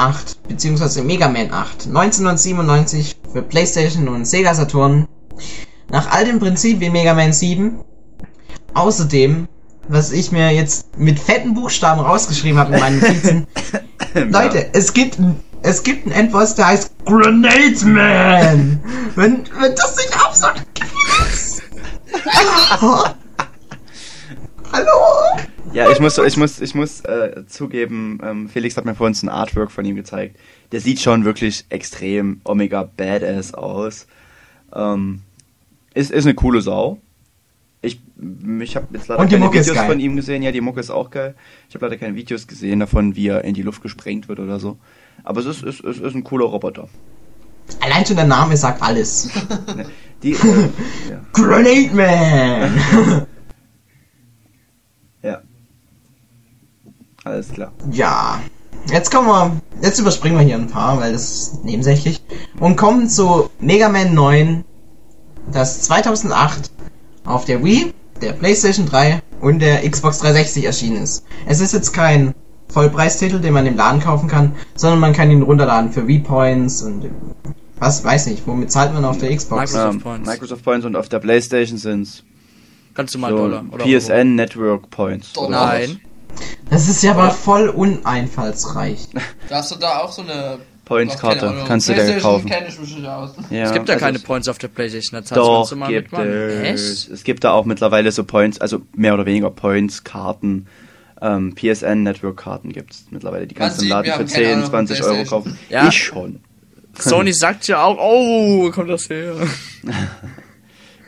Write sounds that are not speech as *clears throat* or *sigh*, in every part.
Rockman 8 bzw. Mega Man 8 1997 für PlayStation und Sega Saturn nach altem Prinzip wie Mega Man 7. Außerdem, was ich mir jetzt mit fetten Buchstaben rausgeschrieben habe in meinen *laughs* Notizen. Leute, es gibt es gibt einen Endboss, der heißt Grenade Man. Wenn, wenn das nicht absagt. *laughs* Hallo? Ja, ich muss, ich muss, ich muss äh, zugeben, ähm, Felix hat mir vorhin so ein Artwork von ihm gezeigt. Der sieht schon wirklich extrem Omega Badass aus. Ähm, ist, ist eine coole Sau. Ich, ich habe jetzt leider keine Mucke Videos von ihm gesehen. Ja, die Mucke ist auch geil. Ich habe leider keine Videos gesehen davon, wie er in die Luft gesprengt wird oder so. Aber es ist, ist, ist, ist ein cooler Roboter. Allein schon der Name sagt alles. *laughs* Ne, Die, äh, *laughs* ja. Grenade Man! *laughs* Alles klar. ja. Jetzt kommen wir, jetzt überspringen wir hier ein paar, weil das ist nebensächlich. Und kommen zu Mega Man 9, das 2008 auf der Wii, der PlayStation 3 und der Xbox 360 erschienen ist. Es ist jetzt kein Vollpreistitel, den man im Laden kaufen kann, sondern man kann ihn runterladen für Wii Points und was weiß nicht, womit zahlt man auf der Xbox? Microsoft Ähm, Points. Microsoft Points und auf der Playstation sind's Ganz normal so Dollar. Oder PSN Network Points. Dollar. Nein. Das ist ja aber voll uneinfallsreich. Da hast du da auch so eine Points-Karte, kannst du dir kaufen. kenn ich mich nicht aus. Ja, Es gibt ja also keine es- Points auf der Playstation. Da zahlst du Doch, gibt es. Echt? Es gibt da auch mittlerweile so Points, also mehr oder weniger Points-Karten. Ähm, PSN Network-Karten gibt's mittlerweile. Die kannst du im Laden für wir haben keine 10, Ahnung 20 von Euro kaufen. Ja. Ich schon. Sony *laughs* sagt ja auch, oh, wo kommt das her? *laughs*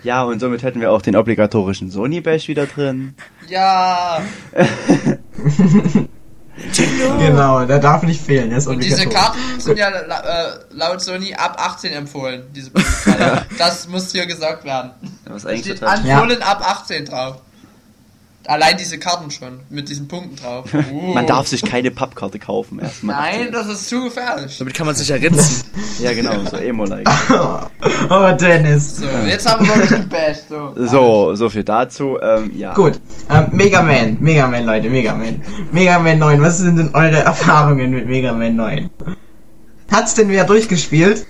Ja, und somit hätten wir auch den obligatorischen Sony Bash wieder drin. Ja, *laughs* Genau, der darf nicht fehlen. Der ist und diese. Karten sind ja äh, laut Sony ab 18 empfohlen. Diese. *laughs* Das muss hier gesagt werden. Was Da eigentlich steht total. empfohlen ab 18 drauf. Allein diese Karten schon, mit diesen Punkten drauf. Uh. *laughs* Man darf sich keine Pappkarte kaufen erstmal. Nein, das ist zu gefährlich. Damit kann man sich ja ritzen. Ja, genau, so Emo-like. *laughs* Oh, Dennis. So, jetzt haben wir noch die Best. So. So, so viel dazu. Ähm, ja. Gut, ähm, Mega Man, Mega Man, Leute, Mega Man. Mega Man 9, was sind denn eure Erfahrungen mit Mega Man 9? Hat's denn wer durchgespielt?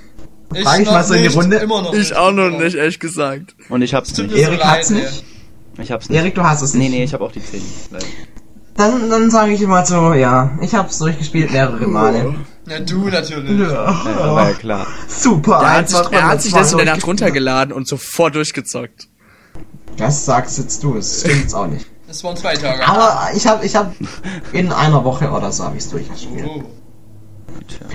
Frag ich noch mal so in die nicht, Runde. Immer noch Ich auch noch nicht, ehrlich gesagt. Und ich hab's nicht. so Erik leid, hat's nicht? Ich hab's nicht. Erik, du hast es Nee, nicht. nee, ich hab auch die 10. Leider. Dann, dann sage ich immer so, ja, ich hab's durchgespielt mehrere Male. Ja, du natürlich. Ja, war ja klar. Super, Er hat sich, er hat sich das in der Nacht runtergeladen und sofort durchgezockt. Das sagst jetzt du, es stimmt's auch nicht. Das waren zwei Tage. Aber ich hab, ich hab in einer Woche oder so hab ich's durchgespielt. Oh.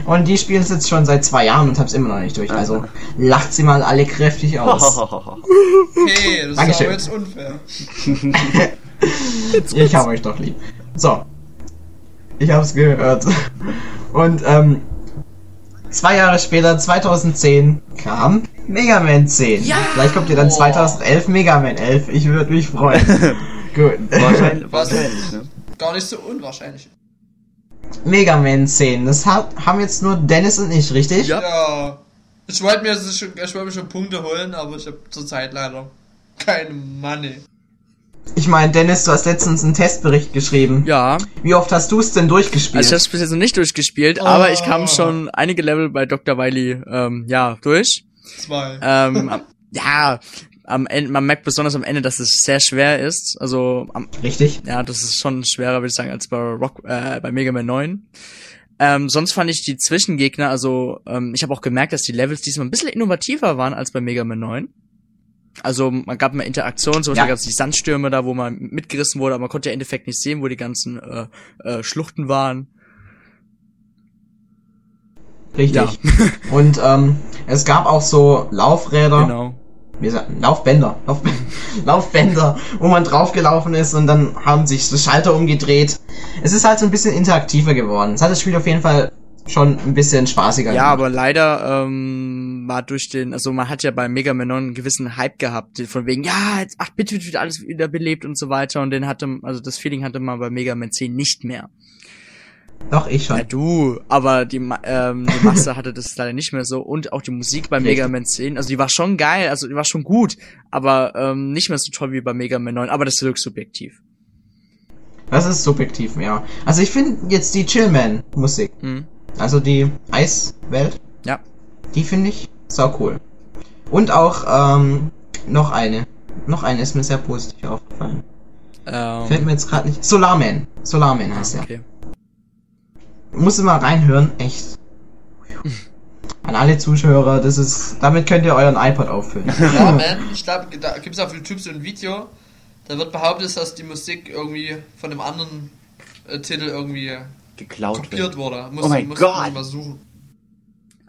Und die spielen es jetzt schon seit zwei Jahren und hab's immer noch nicht durch. Also lacht sie mal alle kräftig *laughs* aus. Okay, das ist aber jetzt unfair. *laughs* Ich hab euch doch lieb. So. Ich hab's gehört. Und ähm, zwei Jahre später, 2010, kam Mega Man 10. Ja! Vielleicht kommt ihr dann Boah. 2011 Mega Man 11. Ich würde mich freuen. *laughs* Gut. Wahrscheinlich, wahrscheinlich, ne? Gar nicht so unwahrscheinlich. Mega Man 10. Das hat, haben jetzt nur Dennis und ich, richtig? Ja. Ja. Ich wollte mir, ich wollte mir schon Punkte holen, aber ich habe zurzeit leider keine Money. Ich meine, Dennis, du hast letztens einen Testbericht geschrieben. Ja. Wie oft hast du es denn durchgespielt? Also ich habe es bis jetzt noch nicht durchgespielt, Oh. aber ich kam schon einige Level bei Dr. Wily ähm, ja durch. Zwei. Ähm, *laughs* ja, am Ende, man merkt besonders am Ende, dass es sehr schwer ist. Also am, Richtig? ja, das ist schon schwerer, würde ich sagen, als bei Rock, äh, bei Mega Man 9. Ähm, sonst fand ich die Zwischengegner, also ähm, ich habe auch gemerkt, dass die Levels diesmal ein bisschen innovativer waren als bei Mega Man 9. Also man gab mehr Interaktion, zum Beispiel Ja. gab es die Sandstürme da, wo man mitgerissen wurde, aber man konnte ja im Endeffekt nicht sehen, wo die ganzen äh, äh, Schluchten waren. Richtig. Ja. *laughs* Und ähm, es gab auch so Laufräder. Genau. Wie sagt Laufbänder, Lauf, *laughs* Laufbänder, wo man draufgelaufen ist und dann haben sich so Schalter umgedreht. Es ist halt so ein bisschen interaktiver geworden. Es hat das Spiel auf jeden Fall schon ein bisschen spaßiger Ja, gemacht. aber leider ähm, war durch den, also man hat ja bei Mega Man 9 einen gewissen Hype gehabt, von wegen, ja, jetzt 8-Bit wird wieder alles wieder belebt und so weiter und den hatte, also das Feeling hatte man bei Mega Man 10 nicht mehr. Doch, ich schon. Ja, du, aber die, ähm, die Masse hatte das leider nicht mehr so und auch die Musik bei Mega Man 10, also die war schon geil, also die war schon gut, aber ähm, nicht mehr so toll wie bei Mega Man 9, aber das ist höchst subjektiv. Das ist subjektiv, ja. Also ich finde jetzt die Chillman-Musik, Mhm. also die Eiswelt, Ja. die finde ich sau cool. Und auch ähm, noch eine. Noch eine ist mir sehr positiv aufgefallen. Fällt Ähm, mir jetzt gerade nicht. Solarman. Solarman heißt der. okay. Muss immer reinhören, echt. An alle Zuschauer, das ist. Damit könnt ihr euren iPod auffüllen. Ja, man, ich glaube, da gibt's auf YouTube so ein Video, da wird behauptet, dass die Musik irgendwie von einem anderen äh, Titel irgendwie Geklaut kopiert wird. wurde. Muss, Oh mein muss Gott. mal suchen.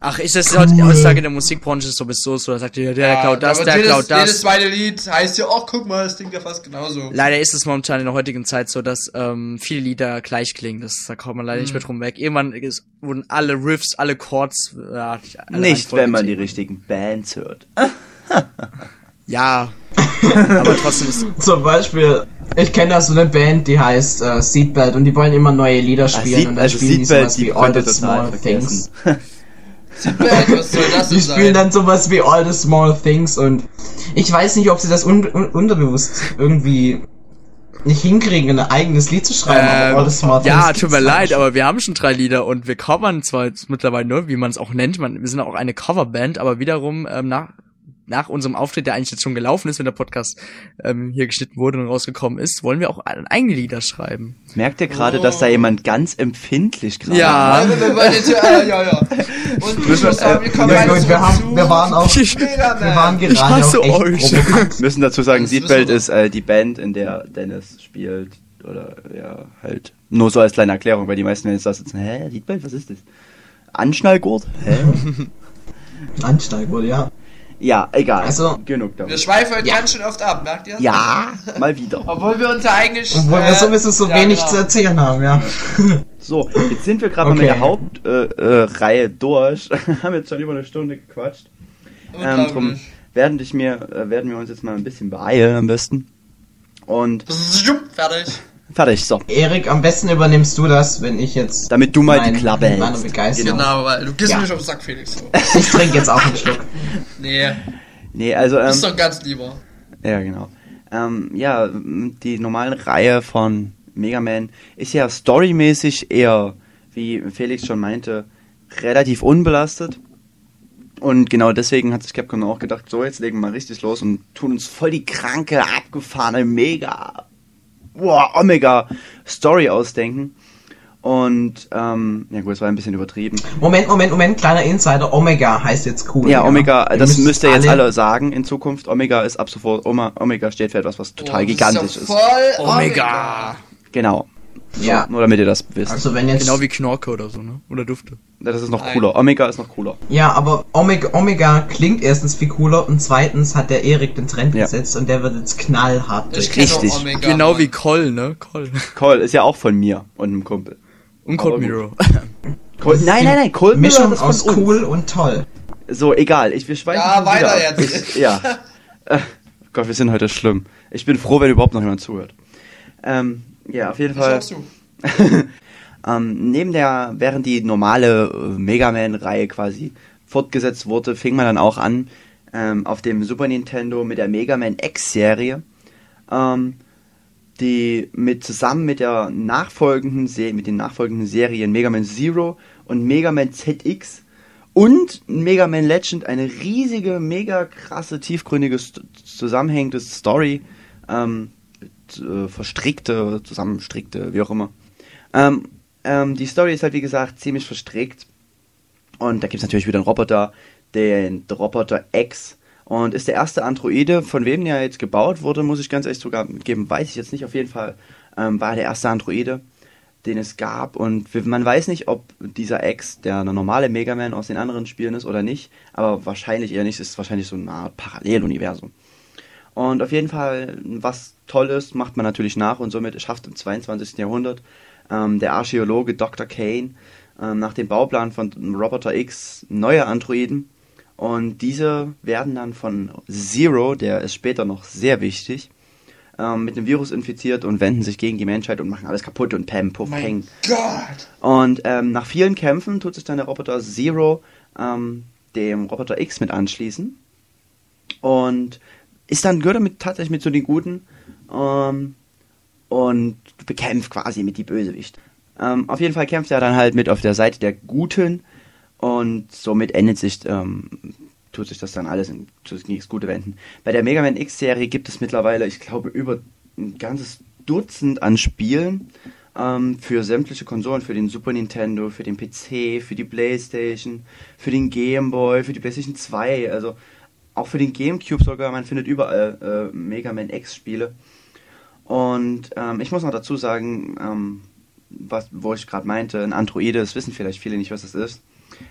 Ach, ist das die Aussage der Musikbranche ist sowieso so, da sagt ihr, der Ja, klaut das, der jedes, klaut das. Jedes zweite Lied heißt ja, ach guck mal, das klingt ja fast genauso. Leider ist es momentan in der heutigen Zeit so, dass ähm, viele Lieder gleich klingen. Das, da kommt man leider nicht mehr drum weg. Irgendwann ist, wurden alle Riffs, alle Chords, äh, alle Nicht, wenn man die richtigen Bands hört. *laughs* Ja, aber trotzdem ist *laughs* Zum Beispiel, ich kenne da so eine Band, die heißt äh, Seatbelt und die wollen immer neue Lieder Ah, spielen Seat, und dann also spielen Seatbelt, die die sowas wie All the Small Things. *laughs* Seatbelt, was soll das Die spielen sein? dann sowas wie All the Small Things und ich weiß nicht, ob sie das un un unterbewusst irgendwie nicht hinkriegen, ein eigenes Lied zu schreiben, Ähm, aber All the Small ja, Things. tut mir leid, schon. aber wir haben schon drei Lieder und wir covern zwar jetzt mittlerweile nur, wie man es auch nennt, man, wir sind auch eine Coverband, aber wiederum ähm, nach nach unserem Auftritt, der eigentlich jetzt schon gelaufen ist, wenn der Podcast ähm, hier geschnitten wurde und rausgekommen ist, wollen wir auch eigene Lieder schreiben. Merkt ihr gerade, dass da jemand ganz empfindlich gerade Ja. Ja, wir wollen jetzt, ja, ja, ja. Und ich muss sagen, wir kommen Ja weiter gut, wir, zurück haben, zu wir waren auch, Mega wir waren gerade Ich hasse euch. provokant. müssen dazu sagen, Seatbelt wir. ist äh, die Band, in der Dennis spielt. Oder ja, halt. Nur so als kleine Erklärung, weil die meisten Dennis da sitzen, hä, Seatbelt, was ist das? Anschnallgurt? Hä? *laughs* Wurde, ja. Ja, egal. Also- genug Wir damit. schweifen heute Ja. ganz schön oft ab, merkt ihr? Ja, mal wieder. Obwohl wir uns ja eigentlich... Obwohl wir äh, sowieso so ja, wenig genau. zu erzählen haben, ja. So, jetzt sind wir gerade mal Okay. mit der Hauptreihe äh, Reihe durch. *laughs* haben jetzt schon über eine Stunde gequatscht. Ähm, drum werden, dich mir, äh, werden wir uns jetzt mal ein bisschen beeilen am besten. Und Fertig. Fertig, so. Erik, am besten übernimmst du das, wenn ich jetzt Damit du mal mein- die Klappe hältst. Begeisterung. Genau, weil du gehst Ja. mir nicht auf den Sack, Felix. So. Ich trinke jetzt auch einen Schluck. Nee, Nee, also, ähm, bist doch ganz lieber. Ja, genau. Ähm, ja, die normale Reihe von Mega Man ist ja storymäßig eher, wie Felix schon meinte, relativ unbelastet. Und genau deswegen hat sich Capcom auch gedacht, so jetzt legen wir mal richtig los und tun uns voll die kranke, abgefahrene, mega, boah, Omega Story ausdenken. Und, ähm, ja gut, es war ein bisschen übertrieben. Moment, Moment, Moment, kleiner Insider. Omega heißt jetzt cool. Ja, Omega, Ihr das müsst ihr jetzt alle sagen in Zukunft. Omega ist ab sofort, Oma, Omega steht für etwas, was total Oh, gigantisch ist. Voll Omega. Genau. Ja. Nur damit ihr das wisst. Also wenn jetzt. Genau wie Knorke oder so, ne? Oder Dufte. das ist noch Nein. cooler. Omega ist noch cooler. Ja, aber Omega, Omega klingt erstens viel cooler und zweitens hat der Erik den Trend Ja. gesetzt und der wird jetzt knallhart Ich durch. Richtig. auch Omega. genau Mann. wie Cole, ne? Cole. Cole ist ja auch von mir und einem Kumpel. Und gut. Miro. *laughs* Cole, nein, nein, nein, Cole Miller Mischung von aus uns. cool und toll. So, egal. Ich, wir schweifen Ja, wieder weiter ab. jetzt. Ich, ja. *laughs* Äh, Gott, wir sind heute schlimm. Ich bin froh, wenn überhaupt noch jemand zuhört. Ähm, ja, auf jeden Das Fall. schaffst du. *laughs* ähm, neben der, während die normale äh, Mega Man-Reihe quasi fortgesetzt wurde, fing man dann auch an ähm, auf dem Super Nintendo mit der Mega Man X-Serie, ähm, die mit zusammen mit der nachfolgenden Se mit den nachfolgenden Serien Mega Man Zero und Mega Man ZX und Mega Man Legend eine riesige, mega krasse, tiefgründige, zusammenhängende Story ähm, äh, verstrickte, zusammenstrickte, wie auch immer. Ähm, ähm, die Story ist halt, wie gesagt, ziemlich verstrickt. Und da gibt es natürlich wieder einen Roboter, den Roboter X. Und ist der erste Androide, von wem der jetzt gebaut wurde, muss ich ganz ehrlich sogar geben, weiß ich jetzt nicht. Auf jeden Fall ähm, war der erste Androide, den es gab. Und man weiß nicht, ob dieser X der normale Mega Man aus den anderen Spielen ist oder nicht. Aber wahrscheinlich eher nicht. Es ist wahrscheinlich so eine Art Paralleluniversum. Und auf jeden Fall, was toll ist, macht man natürlich nach und somit schafft im 22. Jahrhundert ähm, der Archäologe Dr. Kane ähm, nach dem Bauplan von Roboter X neue Androiden. Und diese werden dann von Zero, der ist später noch sehr wichtig, ähm, mit einem Virus infiziert und wenden sich gegen die Menschheit und machen alles kaputt und Pam, Puff, Peng. Mein Gott. Und ähm, nach vielen Kämpfen tut sich dann der Roboter Zero ähm, dem Roboter X mit anschließen. Und ist dann, gehört damit tatsächlich mit zu den Guten. Ähm, und bekämpft quasi mit die Bösewicht. Ähm, auf jeden Fall kämpft er dann halt mit auf der Seite der Guten und somit endet sich, ähm, tut sich das dann alles in das Gute wenden. Bei der Mega Man X-Serie gibt es mittlerweile, ich glaube, über ein ganzes Dutzend an Spielen ähm, für sämtliche Konsolen, für den Super Nintendo, für den PC, für die Playstation, für den Game Boy, für die Playstation 2, also auch für den Gamecube sogar, man findet überall äh, Mega Man X-Spiele. Und ähm, ich muss noch dazu sagen, ähm, was, wo ich gerade meinte, ein Androide, das wissen vielleicht viele nicht, was das ist.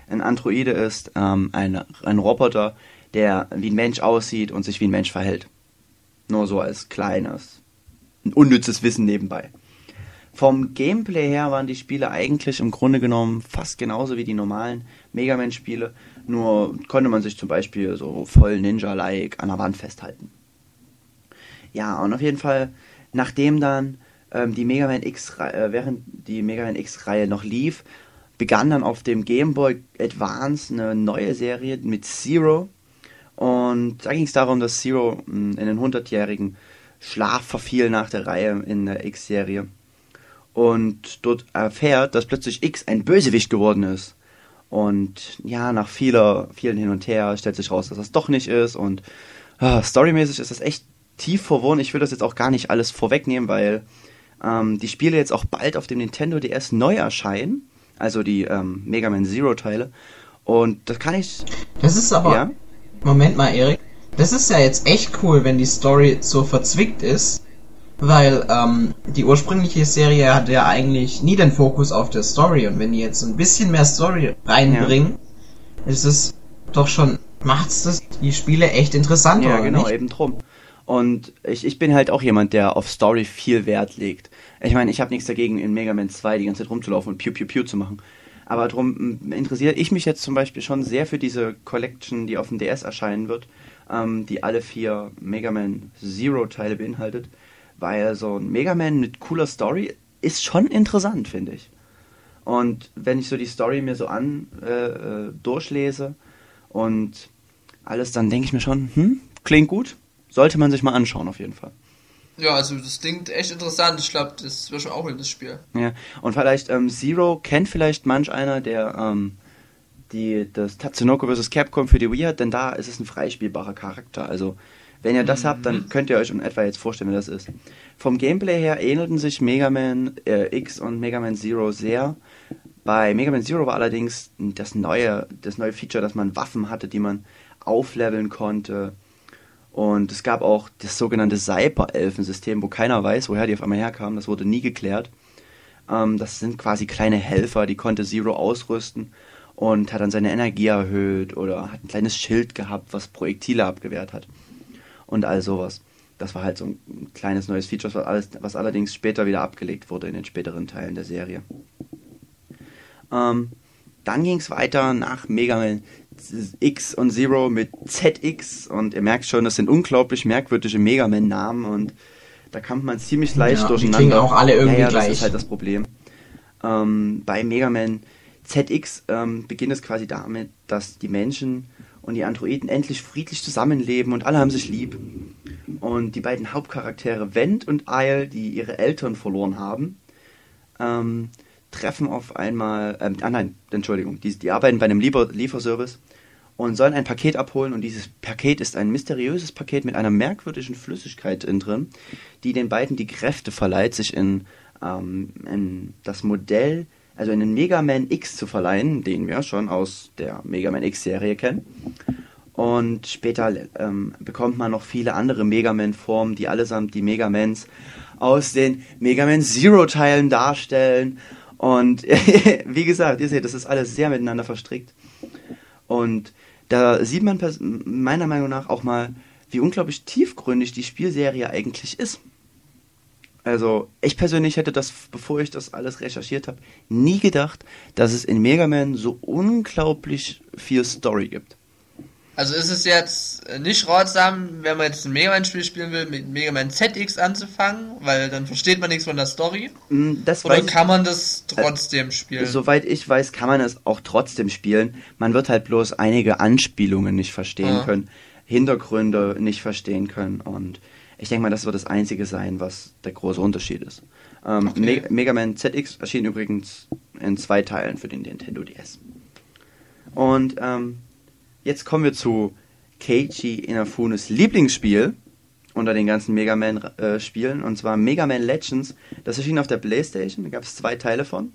Ein Androide ist ähm, ein, ein Roboter, der wie ein Mensch aussieht und sich wie ein Mensch verhält. Nur so als kleines, unnützes Wissen nebenbei. Vom Gameplay her waren die Spiele eigentlich im Grunde genommen fast genauso wie die normalen Mega Man-Spiele, nur konnte man sich zum Beispiel so voll Ninja-like an der Wand festhalten. Ja, und auf jeden Fall, nachdem dann ähm, die Mega Man X, äh, während die Mega Man X-Reihe noch lief, begann dann auf dem Game Boy Advance eine neue Serie mit Zero. Und da ging es darum, dass Zero in den 100-jährigen Schlaf verfiel nach der Reihe in der X-Serie. Und dort erfährt, dass plötzlich X ein Bösewicht geworden ist. Und ja, nach vieler, vielen Hin und Her stellt sich raus, dass das doch nicht ist. Und ah, storymäßig ist das echt tief verworren. Ich will das jetzt auch gar nicht alles vorwegnehmen, weil ähm, die Spiele jetzt auch bald auf dem Nintendo DS neu erscheinen. Also die ähm, Mega Man Zero Teile. Und das kann ich. Das ist aber. Ja? Moment mal, Erik. Das ist ja jetzt echt cool, wenn die Story so verzwickt ist. Weil ähm, die ursprüngliche Serie hatte ja eigentlich nie den Fokus auf der Story. Und wenn die jetzt ein bisschen mehr Story reinbringen, ja. ist es doch schon. Macht's das die Spiele echt interessant, ja, oder genau, nicht? eben drum. Und ich, ich bin halt auch jemand, der auf Story viel Wert legt. Ich meine, ich habe nichts dagegen, in Mega Man 2 die ganze Zeit rumzulaufen und Pew Pew Pew zu machen. Aber darum interessiere ich mich jetzt zum Beispiel schon sehr für diese Collection, die auf dem DS erscheinen wird, ähm, die alle vier Mega Man Zero Teile beinhaltet. Weil so ein Mega Man mit cooler Story ist schon interessant, finde ich. Und wenn ich so die Story mir so an äh, äh durchlese und alles, dann denke ich mir schon, hm, klingt gut, sollte man sich mal anschauen auf jeden Fall. Ja, also das klingt echt interessant. Ich glaube, das wird schon auch in das Spiel. Ja, und vielleicht ähm, Zero kennt vielleicht manch einer, der ähm, die, das Tatsunoko vs. Capcom für die Wii hat, denn da ist es ein freispielbarer Charakter. Also, wenn ihr das habt, dann mhm. könnt ihr euch in etwa jetzt vorstellen, wie das ist. Vom Gameplay her ähnelten sich Mega Man äh, X und Mega Man Zero sehr. Bei Mega Man Zero war allerdings das neue, das neue Feature, dass man Waffen hatte, die man aufleveln konnte und es gab auch das sogenannte Cyber-Elfen-System, wo keiner weiß, woher die auf einmal herkamen. Das wurde nie geklärt. Ähm, das sind quasi kleine Helfer, die konnte Zero ausrüsten und hat dann seine Energie erhöht oder hat ein kleines Schild gehabt, was Projektile abgewehrt hat. Und all sowas. Das war halt so ein kleines neues Feature, was, alles, was allerdings später wieder abgelegt wurde in den späteren Teilen der Serie. Ähm, dann ging es weiter nach Mega Man X und Zero mit ZX und ihr merkt schon, das sind unglaublich merkwürdige Mega Man Namen und da kann man ziemlich leicht ja, durcheinander. Die klingen auch alle irgendwie ja, ja, gleich. Das ist halt das Problem. Ähm, bei Mega Man ZX ähm, beginnt es quasi damit, dass die Menschen und die Androiden endlich friedlich zusammenleben und alle haben sich lieb. Und die beiden Hauptcharaktere Wendt und Isle, die ihre Eltern verloren haben, ähm, treffen auf einmal, ähm, ah nein, Entschuldigung, die, die arbeiten bei einem Liefer Lieferservice und sollen ein Paket abholen und dieses Paket ist ein mysteriöses Paket mit einer merkwürdigen Flüssigkeit in drin, die den beiden die Kräfte verleiht, sich in, ähm, in das Modell, also in den Mega Man X zu verleihen, den wir schon aus der Mega Man X Serie kennen. Und später ähm, bekommt man noch viele andere Mega Man Formen, die allesamt die Mega Mans aus den Mega Man Zero Teilen darstellen und *laughs* wie gesagt, ihr seht, das ist alles sehr miteinander verstrickt. Und da sieht man meiner Meinung nach auch mal, wie unglaublich tiefgründig die Spielserie eigentlich ist. Also, ich persönlich hätte das, bevor ich das alles recherchiert habe, nie gedacht, dass es in Mega Man so unglaublich viel Story gibt. Also ist es jetzt nicht ratsam, wenn man jetzt ein Mega Man-Spiel spielen will, mit Mega Man ZX anzufangen, weil dann versteht man nichts von der Story? Mm, das Oder kann man das trotzdem spielen? Soweit ich weiß, kann man es auch trotzdem spielen. Man wird halt bloß einige Anspielungen nicht verstehen ah. können, Hintergründe nicht verstehen können und Ich denke mal, das wird das Einzige sein, was der große Unterschied ist. Ähm, Okay. Me Mega Man ZX erschien übrigens in zwei Teilen für den Nintendo DS. Und ähm, jetzt kommen wir zu Keiji Inafunes Lieblingsspiel unter den ganzen Mega Man äh, Spielen und zwar Mega Man Legends. Das erschien auf der Playstation, da gab es zwei Teile von.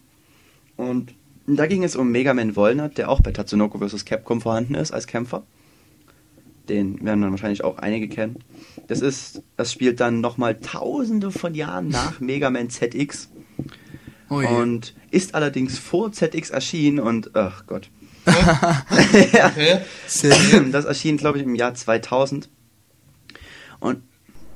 Und da ging es um Mega Man Volnut, der auch bei Tatsunoko vs. Capcom vorhanden ist als Kämpfer. Den werden dann wahrscheinlich auch einige kennen. Das ist, das spielt dann nochmal tausende von Jahren nach *laughs* Mega Man ZX Oh je. und ist allerdings vor ZX erschienen und, ach Gott. *laughs* Okay. Das erschien, glaube ich, im Jahr 2000. Und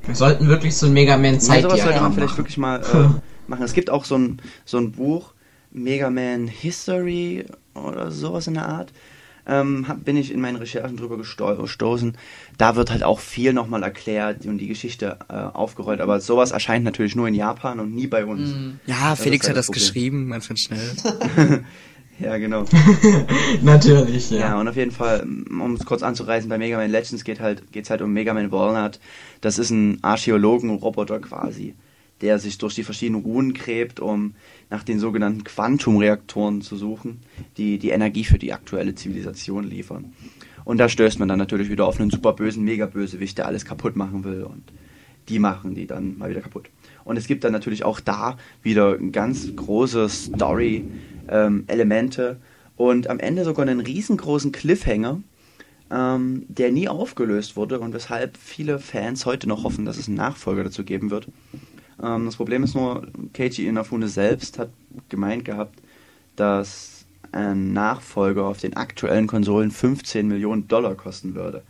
Wir sollten wirklich so ein Mega Man ja, sowas sollte man vielleicht machen. wirklich mal äh, machen. Es gibt auch so ein, so ein Buch, Mega Man History oder sowas in der Art. Ähm, hab, bin ich in meinen Recherchen drüber gesto- gestoßen. Da wird halt auch viel nochmal erklärt und die Geschichte äh, aufgerollt. Aber sowas erscheint natürlich nur in Japan und nie bei uns. Mhm. ja, das Felix ist hat halt das geschrieben, ganz, ganz schnell. *laughs* Ja, genau. *laughs* Natürlich, ja. Ja, und auf jeden Fall, um es kurz anzureißen, bei Mega Man Legends geht halt, geht's halt um Mega Man Walnut. Das ist ein Archäologen-Roboter quasi, der sich durch die verschiedenen Runen gräbt, um nach den sogenannten Quantumreaktoren zu suchen, die die Energie für die aktuelle Zivilisation liefern. Und da stößt man dann natürlich wieder auf einen super bösen Mega-Bösewicht, der alles kaputt machen will und die machen die dann mal wieder kaputt. Und es gibt dann natürlich auch da wieder ganz große Story-Elemente und am Ende sogar einen riesengroßen Cliffhanger, ähm, der nie aufgelöst wurde und weshalb viele Fans heute noch hoffen, dass es einen Nachfolger dazu geben wird. Ähm, das Problem ist nur, Keiji Inafune selbst hat gemeint gehabt, dass ein Nachfolger auf den aktuellen Konsolen 15 Millionen Dollar kosten würde.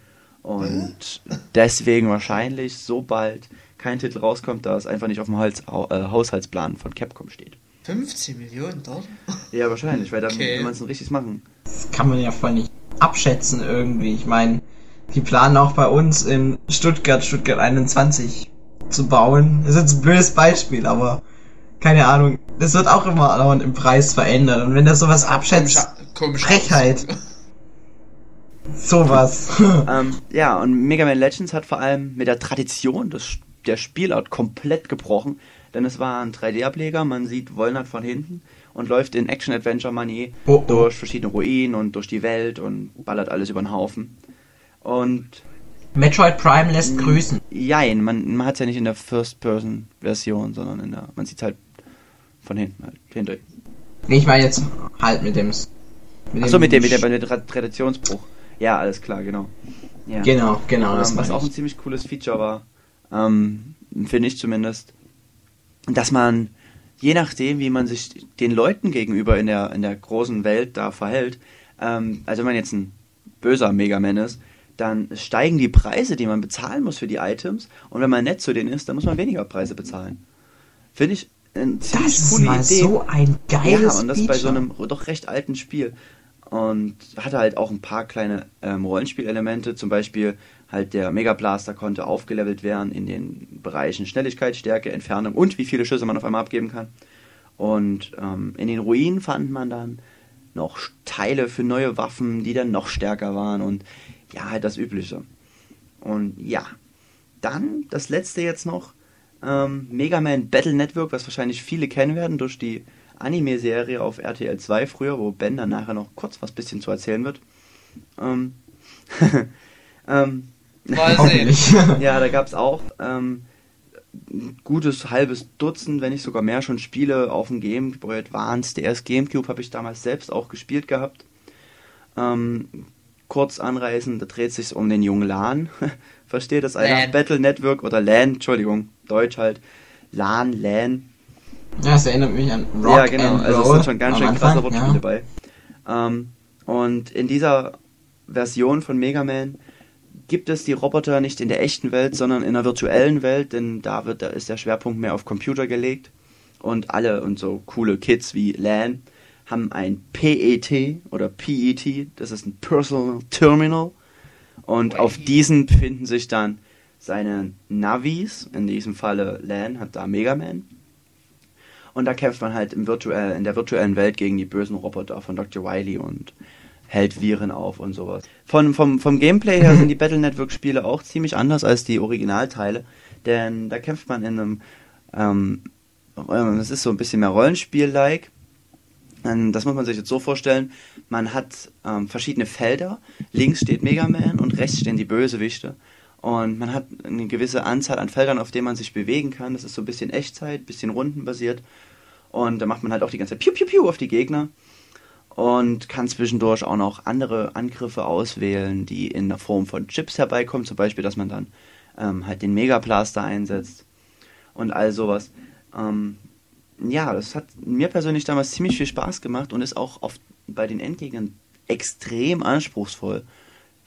Und deswegen wahrscheinlich so bald kein Titel rauskommt, da es einfach nicht auf dem Hals, äh, Haushaltsplan von Capcom steht. 15 Millionen Dollar? Ja, wahrscheinlich, weil dann Okay. will man es richtig machen. Das kann man ja voll nicht abschätzen irgendwie. Ich meine, die planen auch bei uns in Stuttgart, Stuttgart 21 zu bauen. Das ist jetzt ein blödes Beispiel, aber keine Ahnung. Das wird auch immer dauernd im Preis verändert. Und wenn das sowas abschätzt, Komisch, komisch Frechheit. *laughs* sowas. *laughs* Ähm, ja, und Mega Man Legends hat vor allem mit der Tradition des, der Spielart komplett gebrochen, denn es war ein 3D-Ableger, man sieht Wolnert von hinten und läuft in Action-Adventure-Manier Oh, oh. durch verschiedene Ruinen und durch die Welt und ballert alles über den Haufen. Und Metroid Prime lässt grüßen. jein, man, man hat es ja nicht in der First-Person-Version, sondern in der, man sieht halt von hinten halt, hinter. Nee, ich meine jetzt halt mit dem... Mit Achso, mit dem, mit dem, mit dem Tra- Traditionsbruch. Ja, alles klar, genau. Ja. Genau, genau, das ähm, was auch ein ich. ziemlich cooles Feature war, ähm, finde ich zumindest, dass man, je nachdem, wie man sich den Leuten gegenüber in der, in der großen Welt da verhält, ähm, also wenn man jetzt ein böser Megaman ist, dann steigen die Preise, die man bezahlen muss für die Items, und wenn man nett zu denen ist, dann muss man weniger Preise bezahlen. Finde ich eine ziemlich Das ist coole mal Idee. so ein geiles Ja, und das Feature. bei so einem doch recht alten Spiel. Und hatte halt auch ein paar kleine ähm, Rollenspielelemente, zum Beispiel halt der Mega Blaster konnte aufgelevelt werden in den Bereichen Schnelligkeit, Stärke, Entfernung und wie viele Schüsse man auf einmal abgeben kann. Und ähm, in den Ruinen fand man dann noch Teile für neue Waffen, die dann noch stärker waren und ja, halt das Übliche. Und ja, dann das letzte jetzt noch, ähm, Mega Man Battle Network, was wahrscheinlich viele kennen werden durch die Anime-Serie auf RTL 2 früher, wo Ben dann nachher noch kurz was bisschen zu erzählen wird. Ähm, *laughs* ähm, Mal *laughs* sehen. Ja, da gab es auch ähm, ein gutes halbes Dutzend, wenn nicht sogar mehr, schon Spiele auf dem Game Boy Advance. Der erste Gamecube habe ich damals selbst auch gespielt gehabt. Ähm, kurz anreißen, da dreht sich um den jungen LAN. *laughs* Versteht das einer? LAN. Battle Network oder LAN, Entschuldigung, Deutsch halt. LAN, LAN. Ja, das erinnert mich an Rock ja, genau, and also es sind schon ganz schön Anfang, krasse Wortspiele ja. dabei. Ähm, und in dieser Version von Mega Man gibt es die Roboter nicht in der echten Welt, sondern in der virtuellen Welt, denn da wird, da ist der Schwerpunkt mehr auf Computer gelegt. Und alle und so coole Kids wie Lan haben ein PET oder PET, das ist ein Personal Terminal. Und auf diesen befinden sich dann seine Navis, in diesem Falle Lan hat da Mega Man. Und da kämpft man halt im virtuell, in der virtuellen Welt gegen die bösen Roboter von Dr. Wily und hält Viren auf und sowas. Von, vom, vom Gameplay her sind die *laughs* Battle Network Spiele auch ziemlich anders als die Originalteile, denn da kämpft man in einem, ähm, ähm, das ist so ein bisschen mehr Rollenspiel-like. Das muss man sich jetzt so vorstellen, man hat ähm, verschiedene Felder, links steht Mega Man und rechts stehen die Bösewichte. Und man hat eine gewisse Anzahl an Feldern, auf denen man sich bewegen kann. Das ist so ein bisschen Echtzeit, bisschen rundenbasiert. Und da macht man halt auch die ganze Zeit Piu Piu Piu auf die Gegner. Und kann zwischendurch auch noch andere Angriffe auswählen, die in der Form von Chips herbeikommen. Zum Beispiel, dass man dann ähm, halt den Mega Blaster einsetzt und all sowas. Ähm, ja, das hat mir persönlich damals ziemlich viel Spaß gemacht und ist auch oft bei den Endgegnern extrem anspruchsvoll.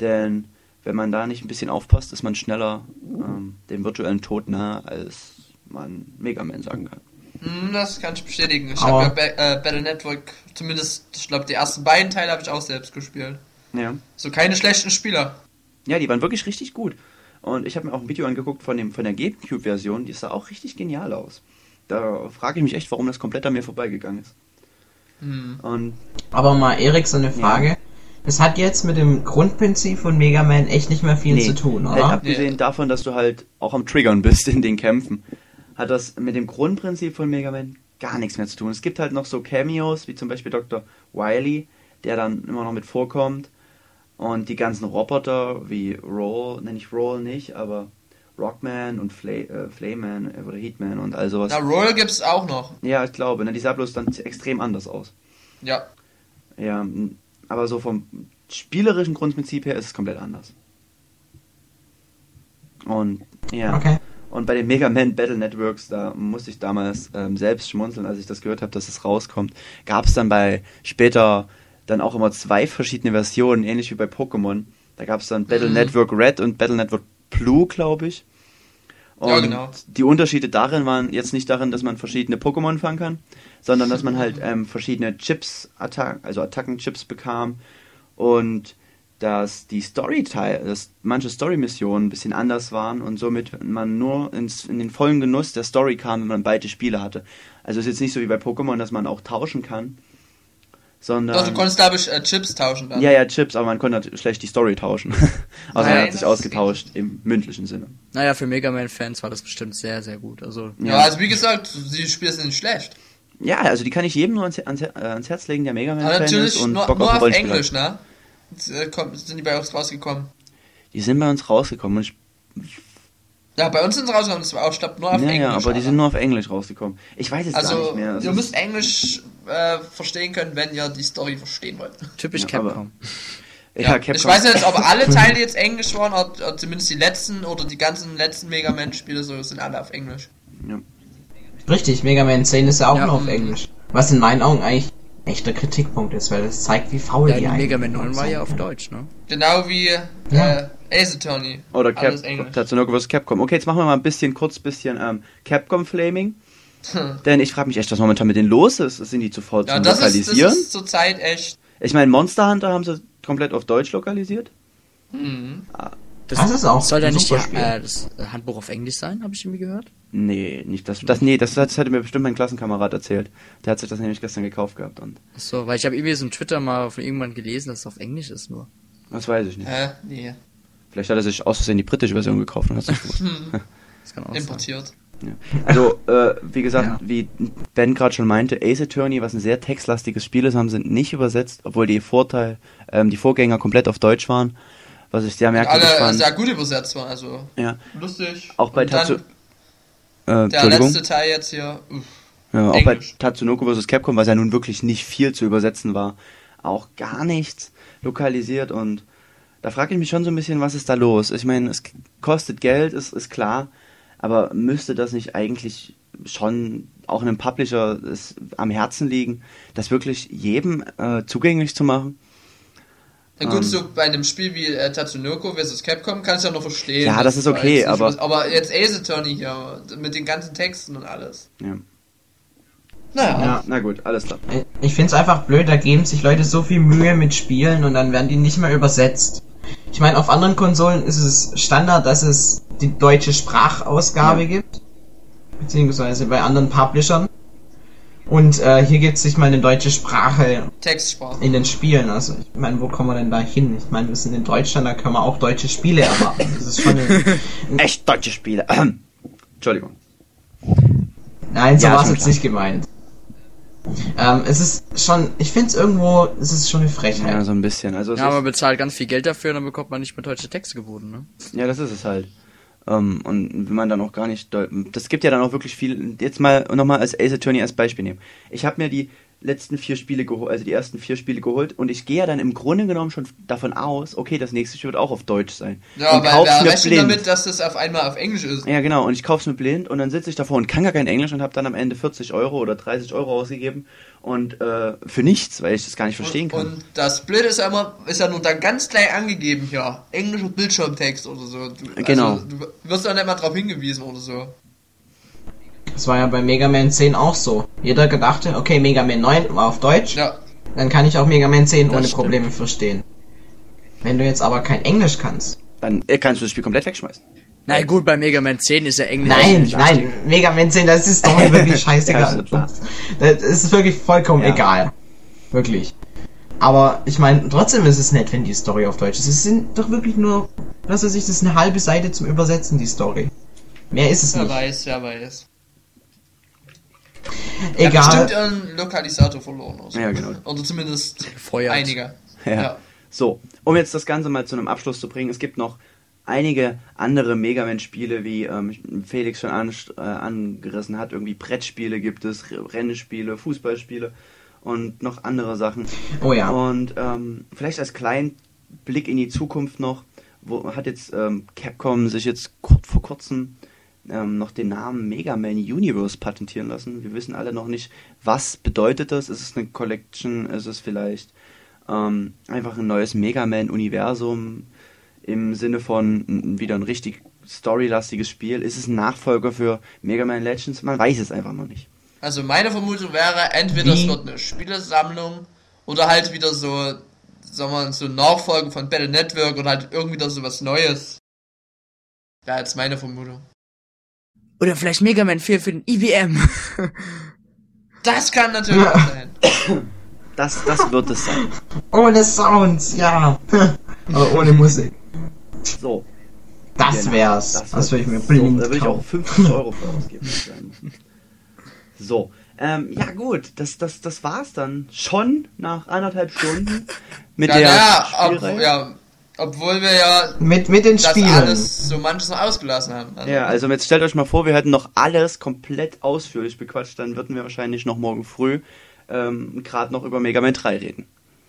Denn wenn man da nicht ein bisschen aufpasst, ist man schneller ähm, dem virtuellen Tod nahe, als man Mega Man sagen kann. Hm, Das kann ich bestätigen. Ich habe ja ba äh, Battle Network, zumindest, ich glaube, die ersten beiden Teile habe ich auch selbst gespielt. Ja. So keine schlechten Spieler. Ja, die waren wirklich richtig gut. Und ich habe mir auch ein Video angeguckt von, dem, von der GameCube-Version, die sah auch richtig genial aus. Da frage ich mich echt, warum das komplett an mir vorbeigegangen ist. Hm. Und Aber mal Erik, so eine Frage. Es hat jetzt mit dem Grundprinzip von Mega Man echt nicht mehr viel zu tun, halt oder? abgesehen davon, dass du halt auch am Triggern bist in den Kämpfen, hat das mit dem Grundprinzip von Mega Man gar nichts mehr zu tun. Es gibt halt noch so Cameos, wie zum Beispiel Dr. Wily, der dann immer noch mit vorkommt. Und die ganzen Roboter wie Roll, nenne ich Roll nicht, aber Rockman und Fla äh, Flayman äh, oder Heatman und all sowas. Na, Royal gibt's auch noch. Ja, ich glaube, ne, die sah bloß dann extrem anders aus. Ja. Ja, aber so vom spielerischen Grundprinzip her ist es komplett anders. Und ja. Okay. Und bei den Mega Man Battle Networks, da musste ich damals ähm, selbst schmunzeln, als ich das gehört habe, dass es rauskommt. Gab es dann bei später dann auch immer zwei verschiedene Versionen, ähnlich wie bei Pokémon. Da gab es dann Battle Mhm. Network Red und Battle Network Blue, glaube ich. Und Ja, genau. die Unterschiede darin waren jetzt nicht darin, dass man verschiedene Pokémon fangen kann, sondern dass man halt ähm, verschiedene Chips, Attack, also Attackenchips bekam und dass die Story-Teil, dass manche Story-Missionen ein bisschen anders waren und somit man nur ins, in den vollen Genuss der Story kam, wenn man beide Spiele hatte. Also es ist jetzt nicht so wie bei Pokémon, dass man auch tauschen kann, sondern... Doch, du konntest, glaube ich, äh, Chips tauschen dann. ja, ja, Chips, aber man konnte natürlich schlecht die Story tauschen. *laughs* also man Nein, hat sich ausgetauscht im mündlichen Sinne. Naja, für Mega Man-Fans war das bestimmt sehr, sehr gut. Also, Ja, also wie gesagt, die Spiele sind nicht schlecht. Ja, also die kann ich jedem nur ans, ans, äh, ans Herz legen, der Mega Aber Man-Fan natürlich ist und nur, Bock nur auf auf Englisch, ne? Äh, sind die bei uns rausgekommen. Die sind bei uns rausgekommen und ich Ja, bei uns sind sie rausgekommen, das war auch, ich glaube, nur auf ja, Englisch. ja, aber die aber- sind nur auf Englisch rausgekommen. Ich weiß es gar Also, nicht mehr. Es ihr müsst Englisch äh, verstehen können, wenn ihr die Story verstehen wollt. typisch Ja, aber- Capcom. ja, Capcom. Ich weiß nicht, ob alle *laughs* Teile jetzt Englisch waren, oder, oder zumindest die letzten oder die ganzen letzten Mega Man-Spiele so sind alle auf Englisch. Richtig, Mega Man 10 ist ja auch Ja. nur auf Englisch. Was in meinen Augen eigentlich echter Kritikpunkt ist, weil das zeigt, wie faul Ja, die die eigentlich Mega Man 9 war ja auf Deutsch, ne? Genau wie Ja. äh, Ace Attorney. Oder Cap. Tatsunoko vs. Capcom. Okay, jetzt machen wir mal ein bisschen, kurz bisschen ähm, Capcom-Flaming. Denn ich frage mich echt, was momentan mit denen los ist. Sind die zu faul Ja, zum das ist, das Lokalisieren? ist zurzeit echt. Ich meine, Monster Hunter haben sie komplett auf Deutsch lokalisiert. Hm. Das ist auch Soll da ein nicht die, super Spiel. äh, das Handbuch auf Englisch sein, habe ich irgendwie gehört? Nee, nicht das. das nee, das, das hätte mir bestimmt mein Klassenkamerad erzählt. Der hat sich das nämlich gestern gekauft gehabt und Achso, weil ich habe irgendwie so im Twitter mal von irgendwann gelesen, dass es auf Englisch ist nur. das weiß ich nicht. Äh, nee, Vielleicht hat er sich aus Versehen die britische Version gekauft und hat es nicht *laughs* gewusst. *laughs* Das kann auch sein. Importiert. Also, äh, wie gesagt, Ja. wie Ben gerade schon meinte, Ace Attorney, was ein sehr textlastiges Spiel ist, haben sie nicht übersetzt, obwohl die Vorteil, ähm, die Vorgänger komplett auf Deutsch waren, was ich sehr merkwürdig Alle fand. sehr gut übersetzt waren, also ja, lustig. auch bei Tatsu äh, Der letzte Teil jetzt hier. Uff. Ja, auch bei. Tatsunoko vs. Capcom, was ja nun wirklich nicht viel zu übersetzen war, auch gar nichts lokalisiert und da frage ich mich schon so ein bisschen, was ist da los? Ich meine, es kostet Geld, ist, ist klar, aber müsste das nicht eigentlich schon auch einem Publisher es am Herzen liegen, das wirklich jedem äh, zugänglich zu machen? Na gut, Ähm. so bei einem Spiel wie äh, Tatsunoko vs. Capcom kannst du ja noch verstehen. Ja, das ist okay, nicht aber- was- aber jetzt Ace Attorney hier, mit den ganzen Texten und alles. Ja. Naja. Ja. Na gut, alles klar. Ich find's einfach blöd, da geben sich Leute so viel Mühe mit Spielen und dann werden die nicht mehr übersetzt. Ich meine, auf anderen Konsolen ist es Standard, dass es die deutsche Sprachausgabe Ja. gibt. Beziehungsweise bei anderen Publishern. Und äh, hier gibt es nicht mal eine deutsche Sprache Textsprache. in den Spielen. Also ich meine, wo kommen wir denn da hin? Ich meine, wir sind in Deutschland, da können wir auch deutsche Spiele erwarten. Das ist schon ein, *laughs* Echt deutsche Spiele. *clears throat* Entschuldigung. Nein, so Ja, war es jetzt nicht gemeint. Ähm, es ist schon, ich finde es irgendwo, es ist schon eine Frechheit. Ja, so ein bisschen. Also Ja, man bezahlt ganz viel Geld dafür und dann bekommt man nicht mehr deutsche Texte geboten, ne? Ja, das ist es halt. Ähm, und wenn man dann auch gar nicht, das gibt ja dann auch wirklich viel, jetzt mal nochmal als Ace Attorney als Beispiel nehmen. Ich habe mir die letzten vier Spiele geholt, also die ersten vier Spiele geholt und ich gehe ja dann im Grunde genommen schon davon aus, okay, das nächste Spiel wird auch auf Deutsch sein. Ja, und weil wir mir rechnen blind. damit, dass das auf einmal auf Englisch ist. Ja, genau, und ich kauf's mir blind und dann sitze ich davor und kann gar kein Englisch und habe dann am Ende 40 Euro oder 30 Euro ausgegeben und äh, für nichts, weil ich das gar nicht verstehen kann. Und das Blöde ist ja immer, ist ja nur dann ganz klein angegeben hier. Englischer Bildschirmtext oder so. Du, Genau. Also, du wirst ja nicht mal drauf hingewiesen oder so. Das war ja bei Mega Man 10 auch so. Jeder gedachte, okay, Mega Man 9 war auf Deutsch, Ja. dann kann ich auch Mega Man 10 Das ohne stimmt. Probleme verstehen. Wenn du jetzt aber kein Englisch kannst. dann äh, kannst du das Spiel komplett wegschmeißen. Na gut, bei Mega Man 10 ist ja Englisch. Nein, nein, Mega Man 10, das ist doch *laughs* wirklich scheißegal. Ja, das ist wirklich vollkommen Ja. egal. Wirklich. Aber ich meine, trotzdem ist es nett, wenn die Story auf Deutsch ist. Es sind doch wirklich nur, was weiß ich, das ist eine halbe Seite zum Übersetzen, die Story. Mehr ist es Wer nicht. weiß, wer weiß. Ja, Egal. bestimmt ihren Lokalisator verloren. Oder, so. Ja, genau. oder zumindest Gefeuert. einige. Ja. Ja. So, um jetzt das Ganze mal zu einem Abschluss zu bringen, es gibt noch einige andere Mega Man-Spiele, wie ähm, Felix schon an, äh, angerissen hat. Irgendwie Brettspiele gibt es, Rennspiele, Fußballspiele und noch andere Sachen. Oh ja. Und ähm, vielleicht als kleinen Blick in die Zukunft noch, wo hat jetzt ähm, Capcom sich jetzt kur vor kurzem ähm, noch den Namen Mega Man Universe patentieren lassen. Wir wissen alle noch nicht, was bedeutet das. Ist es eine Collection? Ist es vielleicht ähm, einfach ein neues Mega Man-Universum im Sinne von wieder ein richtig storylastiges Spiel? Ist es ein Nachfolger für Mega Man Legends? Man weiß es einfach noch nicht. Also meine Vermutung wäre, entweder es Wie? wird eine Spielesammlung oder halt wieder so, sagen wir mal, so Nachfolgen von Battle Network oder halt irgendwie wieder so was Neues. Wäre jetzt meine Vermutung. Oder vielleicht Mega Man 4 für den IBM. *laughs* Das kann natürlich auch sein. Das, das wird es sein. *laughs* Ohne Sounds, ja. *laughs* Aber ohne Musik. So, Das Genau, wär's. das Das, würde ich mir so, blind Da würde ich auch kaufen. 50 Euro für ausgeben. *laughs* so, ähm, ja gut, das, das, das war's dann schon nach anderthalb Stunden mit Ja, der ja, ob, ja, obwohl wir ja Mit, mit den das Spielen. alles so manches noch ausgelassen haben. Also, Ja, also jetzt stellt euch mal vor, wir hätten noch alles komplett ausführlich bequatscht, dann würden wir wahrscheinlich noch morgen früh ähm, gerade noch über Mega Man 3 reden.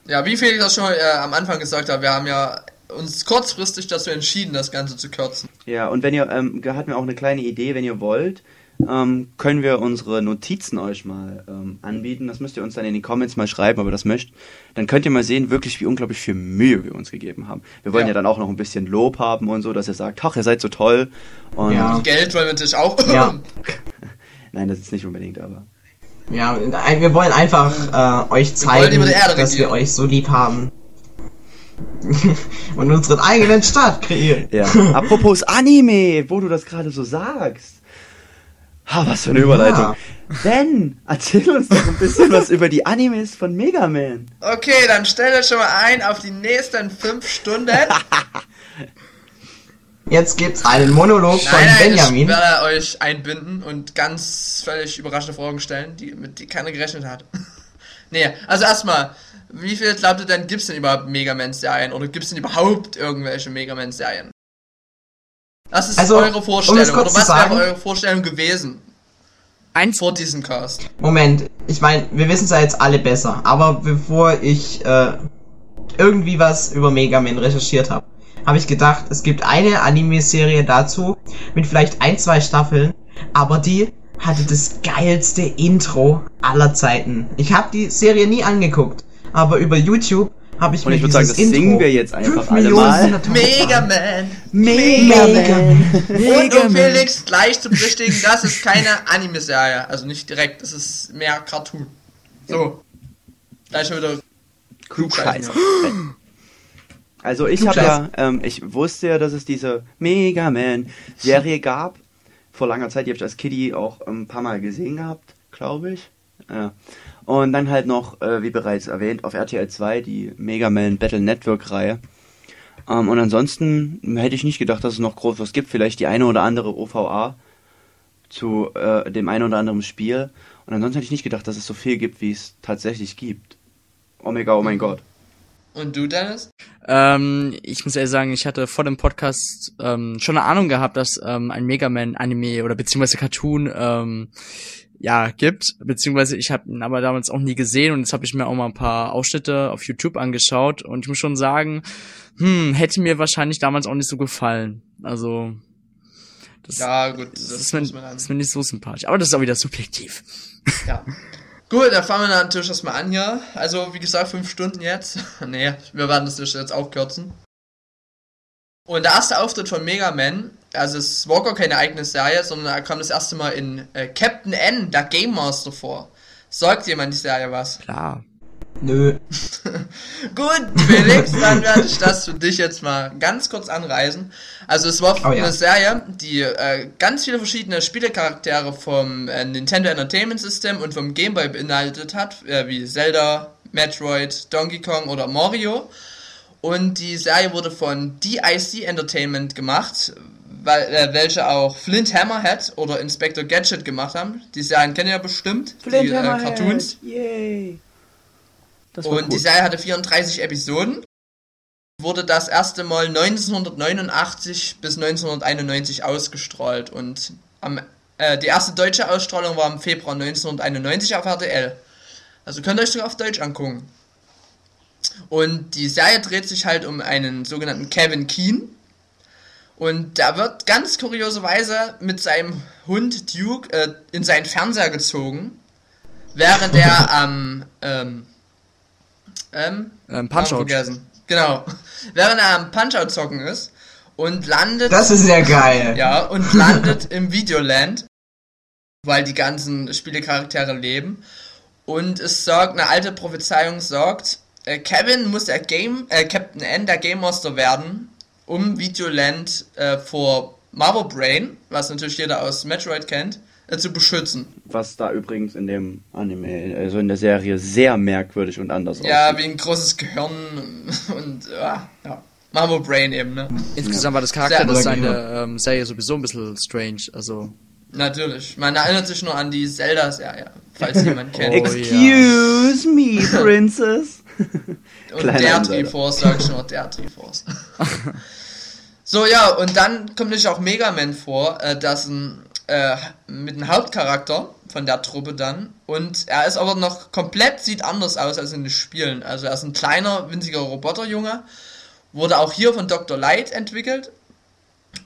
Ja, wie Felix das schon äh, am Anfang gesagt hat, wir haben ja uns kurzfristig dazu entschieden, das Ganze zu kürzen. Ja, und wenn ihr, ähm, hatten wir auch eine kleine Idee, wenn ihr wollt, ähm, können wir unsere Notizen euch mal ähm, anbieten. Das müsst ihr uns dann in die Comments mal schreiben, ob ihr das möchtet. Dann könnt ihr mal sehen, wirklich, wie unglaublich viel Mühe wir uns gegeben haben. Wir wollen ja, Ja. dann auch noch ein bisschen Lob haben und so, dass ihr sagt, ach, ihr seid so toll. Und Ja. Geld wollen wir natürlich auch. Ja. *laughs* nein, das ist nicht unbedingt, aber. Ja, wir wollen einfach äh, euch zeigen, dass wir euch so lieb haben. *laughs* Und unseren eigenen Staat kreieren. Ja. *laughs* Apropos Anime, wo du das gerade so sagst. Ha, was für eine Überleitung. Ja. Ben, erzähl uns doch ein bisschen was über die Animes von Mega Man. Okay, dann stellt euch schon mal ein auf die nächsten fünf Stunden. *laughs* Jetzt gibt's einen Monolog von Nein, nein, Benjamin. ich werde euch einbinden und ganz völlig überraschende Fragen stellen, die, mit die keiner gerechnet hat. *laughs* nee, also erstmal, wie viel glaubt ihr denn, gibt's denn überhaupt Mega Man-Serien oder gibt's denn überhaupt irgendwelche Mega Man-Serien? Was ist Also, eure um Vorstellung? kurz oder was sagen- wäre eure Vorstellung gewesen Eins vor diesem Cast? Moment, ich meine, wir wissen es ja jetzt alle besser, aber bevor ich äh, irgendwie was über Mega Man recherchiert habe, habe ich gedacht, es gibt eine Anime-Serie dazu mit vielleicht ein, zwei Staffeln, aber die hatte das geilste Intro aller Zeiten. Ich habe die Serie nie angeguckt, aber über YouTube habe ich Und mir ich würde sagen, dieses das Intro singen wir jetzt einfach fünf alle Millionen mal. Mega. Man! Mega Mega Und um Felix gleich zu berichtigen, das ist keine Anime-Serie. Also nicht direkt, das ist mehr Cartoon. So. Gleich schon wieder Klugscheißer. Also ich habe ja, ähm, ich wusste ja, dass es diese Mega Man Serie gab. Vor langer Zeit, die habe ich als Kiddie auch ein paar Mal gesehen gehabt, glaube ich. Ja. Und dann halt noch, äh, wie bereits erwähnt, auf RTL 2 die Mega Man Battle Network Reihe. Ähm, und ansonsten hätte ich nicht gedacht, dass es noch groß was gibt. Vielleicht die eine oder andere OVA. zu äh, dem einen oder anderen Spiel. Und ansonsten hätte ich nicht gedacht, dass es so viel gibt, wie es tatsächlich gibt. Omega, oh mein Gott. Und du, Dennis? Ähm, ich muss ehrlich sagen, ich hatte vor dem Podcast ähm, schon eine Ahnung gehabt, dass ähm, ein Mega Man Anime oder beziehungsweise Cartoon ähm, ja gibt, beziehungsweise ich habe ihn aber damals auch nie gesehen und jetzt habe ich mir auch mal ein paar Ausschnitte auf YouTube angeschaut und ich muss schon sagen, hm, hätte mir wahrscheinlich damals auch nicht so gefallen. Also das, Ja, gut, das, das, ist, mir, ist mir nicht so sympathisch, aber das ist auch wieder subjektiv. Ja. *laughs* Gut, dann fangen wir natürlich erstmal an hier. Also, wie gesagt, fünf Stunden jetzt. *laughs* nee, wir werden das jetzt auch kürzen. Und der erste Auftritt von Mega Man, also es war gar keine eigene Serie, sondern er kam das erste Mal in äh, Captain N, der Game Master, vor. Sagt jemand die Serie was? Klar. Nö. *laughs* Gut, Felix, dann werde ich das für dich jetzt mal ganz kurz anreißen. Also es war Oh ja. eine Serie, die äh, ganz viele verschiedene Spielecharaktere vom äh, Nintendo Entertainment System und vom Game Boy beinhaltet hat, äh, wie Zelda, Metroid, Donkey Kong oder Mario. Und die Serie wurde von DIC Entertainment gemacht, weil, äh, welche auch Flint Hammerhead oder Inspector Gadget gemacht haben. Die Serien kennen ihr ja bestimmt, die äh, Cartoons. Yay. Und cool. die Serie hatte 34 Episoden. Wurde das erste Mal 1989 bis 1991 ausgestrahlt. Und am, äh, die erste deutsche Ausstrahlung war im Februar 1991 auf RTL. Also könnt ihr euch sogar auf Deutsch angucken. Und die Serie dreht sich halt um einen sogenannten Kevin Keen. Und der wird ganz kurioserweise mit seinem Hund Duke äh, in seinen Fernseher gezogen, während er *laughs* am ähm, ähm, Ähm, Punch-Out. vergessen. Genau. *laughs* Während er am Punch-Out zocken ist und landet Das ist ja geil. ja und landet im Videoland, weil die ganzen Spielecharaktere leben und es sagt eine alte Prophezeiung sagt, äh, Kevin muss der Game äh, Captain N der Game Master werden, um Videoland äh, vor Marvel Brain, was natürlich jeder aus Metroid kennt, äh, zu beschützen. Was da übrigens in dem Anime, also in der Serie, sehr merkwürdig und anders Ja, aussieht. wie ein großes Gehirn und ja, ja. Marvel Brain eben, ne? Insgesamt war das Charakterdesign der ähm, Serie sowieso ein bisschen strange. Also Natürlich. Man erinnert sich nur an die Zelda-Serie, falls *laughs* jemand kennt. Oh, Excuse me, Princess. *laughs* Und Kleiner der. Triforce, sag ich nur, der Triforce. *laughs* so, ja, und dann kommt natürlich auch Mega Man vor, äh, das ein, äh, mit einem Hauptcharakter von der Truppe dann. Und er ist aber noch komplett, sieht anders aus als in den Spielen. Also er ist ein kleiner, winziger Roboterjunge. Wurde auch hier von Dr. Light entwickelt.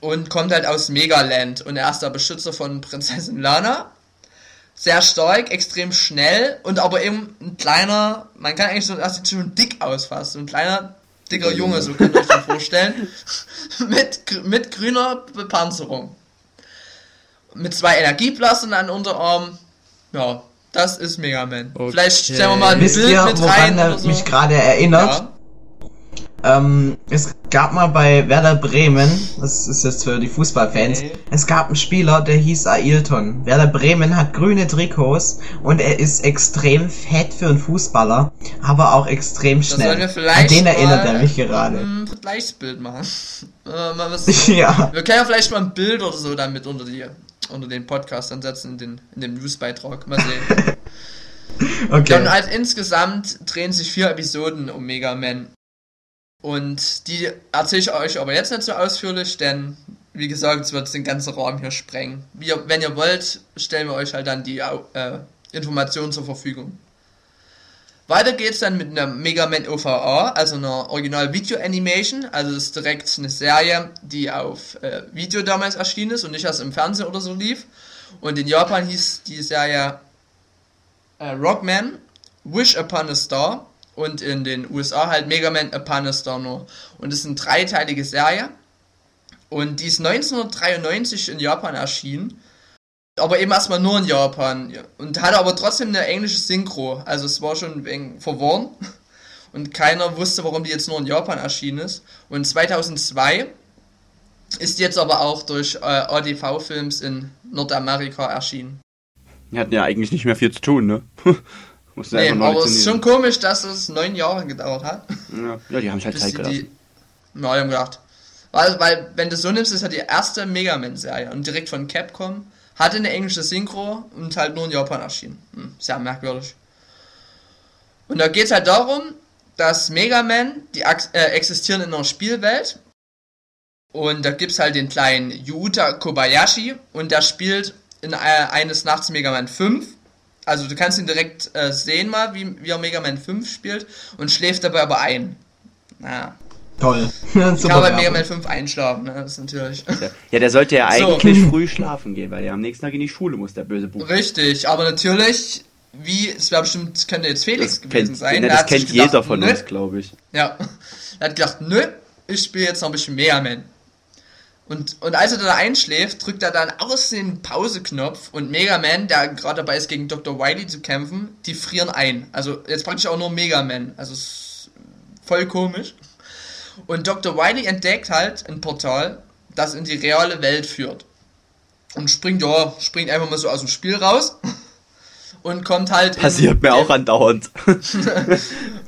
Und kommt halt aus Megaland. Und er ist der Beschützer von Prinzessin Lana. Sehr stark, extrem schnell und aber eben ein kleiner, man kann eigentlich so, das sieht schon dick aus fast, so ein kleiner, dicker Junge, so könnt ihr euch das *laughs* vorstellen. mit, mit grüner Bepanzerung. Mit zwei Energieblastern an den Unterarm. Ja, das ist Mega Man. Okay. Vielleicht stellen wir mal ein Wisst Bild ihr, mit woran rein er oder so. mich gerade erinnert? ja. Ähm, es gab mal bei Werder Bremen, das ist jetzt für die Fußballfans, Okay. es gab einen Spieler, der hieß Ailton. Werder Bremen hat grüne Trikots und er ist extrem fett für einen Fußballer, aber auch extrem schnell. wir vielleicht An den erinnert mal er mich gerade. ein Vergleichsbild machen. *laughs* Äh, mal was *laughs* ja, Wir können ja vielleicht mal ein Bild oder so damit unter die unter den Podcast dann setzen in den in dem Newsbeitrag. Mal sehen. Ja, *laughs* und okay. halt insgesamt drehen sich vier Episoden um Mega Man. Und die erzähle ich euch aber jetzt nicht so ausführlich, denn wie gesagt, es wird den ganzen Raum hier sprengen. Wie ihr, wenn ihr wollt, stellen wir euch halt dann die äh, Informationen zur Verfügung. Weiter geht's dann mit einer Mega Man OVA, also einer Original Video Animation. Also das ist direkt eine Serie, die auf äh, Video damals erschienen ist und nicht erst im Fernsehen oder so lief. Und in Japan hieß die Serie äh, Rockman, Wish Upon a Star und in den USA halt Mega Man Upon a Star nur. Und es ist eine dreiteilige Serie. Und die ist 1993 in Japan erschienen. Aber eben erstmal nur in Japan. Und hatte aber trotzdem eine englische Synchro. Also es war schon ein verworren. *laughs* Und keiner wusste, warum die jetzt nur in Japan erschienen ist. Und 2002 ist die jetzt aber auch durch äh, ADV-Films in Nordamerika erschienen. Die hatten ja eigentlich nicht mehr viel zu tun, ne? *laughs* Mussten Nee, aber es ist schon komisch, dass es neun Jahre gedauert hat. Ja, ja, die haben sich halt Zeit gelassen. die Ja, die haben gedacht. Weil, weil, wenn du so nimmst, ist ja die erste Mega Man-Serie und direkt von Capcom hatte eine englische Synchro und halt nur in Japan erschienen. Hm, sehr merkwürdig. Und da geht es halt darum, dass Mega Man, die äh, existieren in einer Spielwelt. Und da gibt es halt den kleinen Yuta Kobayashi und der spielt in äh, eines Nachts Mega Man 5. Also du kannst ihn direkt äh, sehen mal, wie, wie er Mega Man 5 spielt und schläft dabei aber ein. Naja. Toll. Ich kann bei Mega Man 5 einschlafen, ne? das ist natürlich. Ja, der sollte ja So. eigentlich früh schlafen gehen, weil er am nächsten Tag in die Schule muss, der böse Buch. Richtig, aber natürlich, wie, es war bestimmt, könnte jetzt Felix gewesen kennt, sein. ja, das kennt gedacht, jeder von nö, uns, glaube ich. Ja. Er hat gedacht, nö, ich spiele jetzt noch ein bisschen Mega Man. Und, und als er da einschläft, drückt er dann aus den Pauseknopf und Mega Man, der gerade dabei ist, gegen Dr. Wily zu kämpfen, die frieren ein. Also jetzt praktisch auch nur Mega Man. Also es ist voll komisch. Und Dr. Wily entdeckt halt ein Portal, das in die reale Welt führt. Und springt, ja, springt einfach mal so aus dem Spiel raus. Und kommt halt. in Passiert mir auch andauernd. *laughs*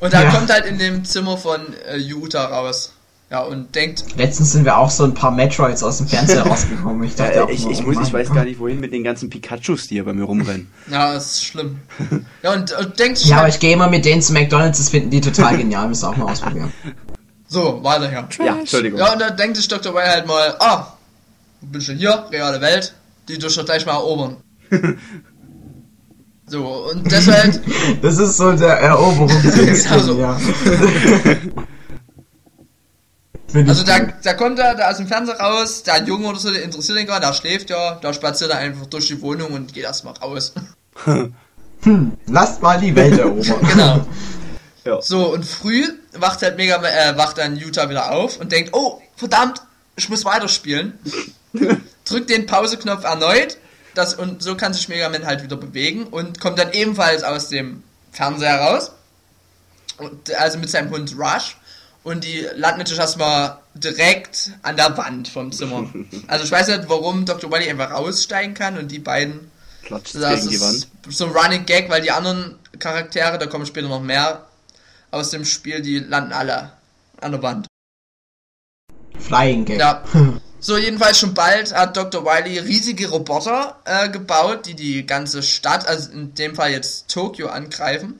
Und da Ja. kommt halt in dem Zimmer von äh, Yuta raus. Ja, und denkt, Letztens sind wir auch so ein paar Metroids aus dem Fernseher rausgekommen. Ich *laughs* dachte Ja, auch ich, nur, ich, oh muss, ich weiß gar nicht, wohin mit den ganzen Pikachus, die hier bei mir rumrennen. *laughs* ja, das ist schlimm. Ja, und, und denkt Ja, aber ich gehe immer mit denen zu McDonalds, das finden die total genial, müssen wir auch mal ausprobieren. So, weiter her. Ja, Entschuldigung. Ja, und da denkt sich Dr. Wily halt mal, ah, bin schon hier, reale Welt, die durch doch gleich mal erobern. *laughs* so, und deshalb, *laughs* Das ist so der Eroberungsinstinkt, Genau *laughs* so. ja. Also da, da kommt er da aus dem Fernseher raus, der Junge oder so, der interessiert ihn gerade, der schläft ja, da spaziert er einfach durch die Wohnung und geht erstmal raus. Lasst mal die Welt erobern. genau. Ja. So, und früh wacht halt Mega äh, wacht dann Utah wieder auf und denkt, oh, verdammt, ich muss weiterspielen. *laughs* Drückt den Pauseknopf erneut das, und so kann sich Mega Man halt wieder bewegen und kommt dann ebenfalls aus dem Fernseher raus. Und, also mit seinem Hund Rush. Und die landen natürlich erstmal direkt an der Wand vom Zimmer. *laughs* Also ich weiß nicht, warum Dr. Wily einfach raussteigen kann und die beiden das gegen die Wand. so ein Running Gag, weil die anderen Charaktere, da kommen später noch mehr aus dem Spiel, die landen alle an der Wand. Flying Gag. Ja. *laughs* So, jedenfalls schon bald hat Dr. Wily riesige Roboter äh, gebaut, die die ganze Stadt, also in dem Fall jetzt Tokio, angreifen.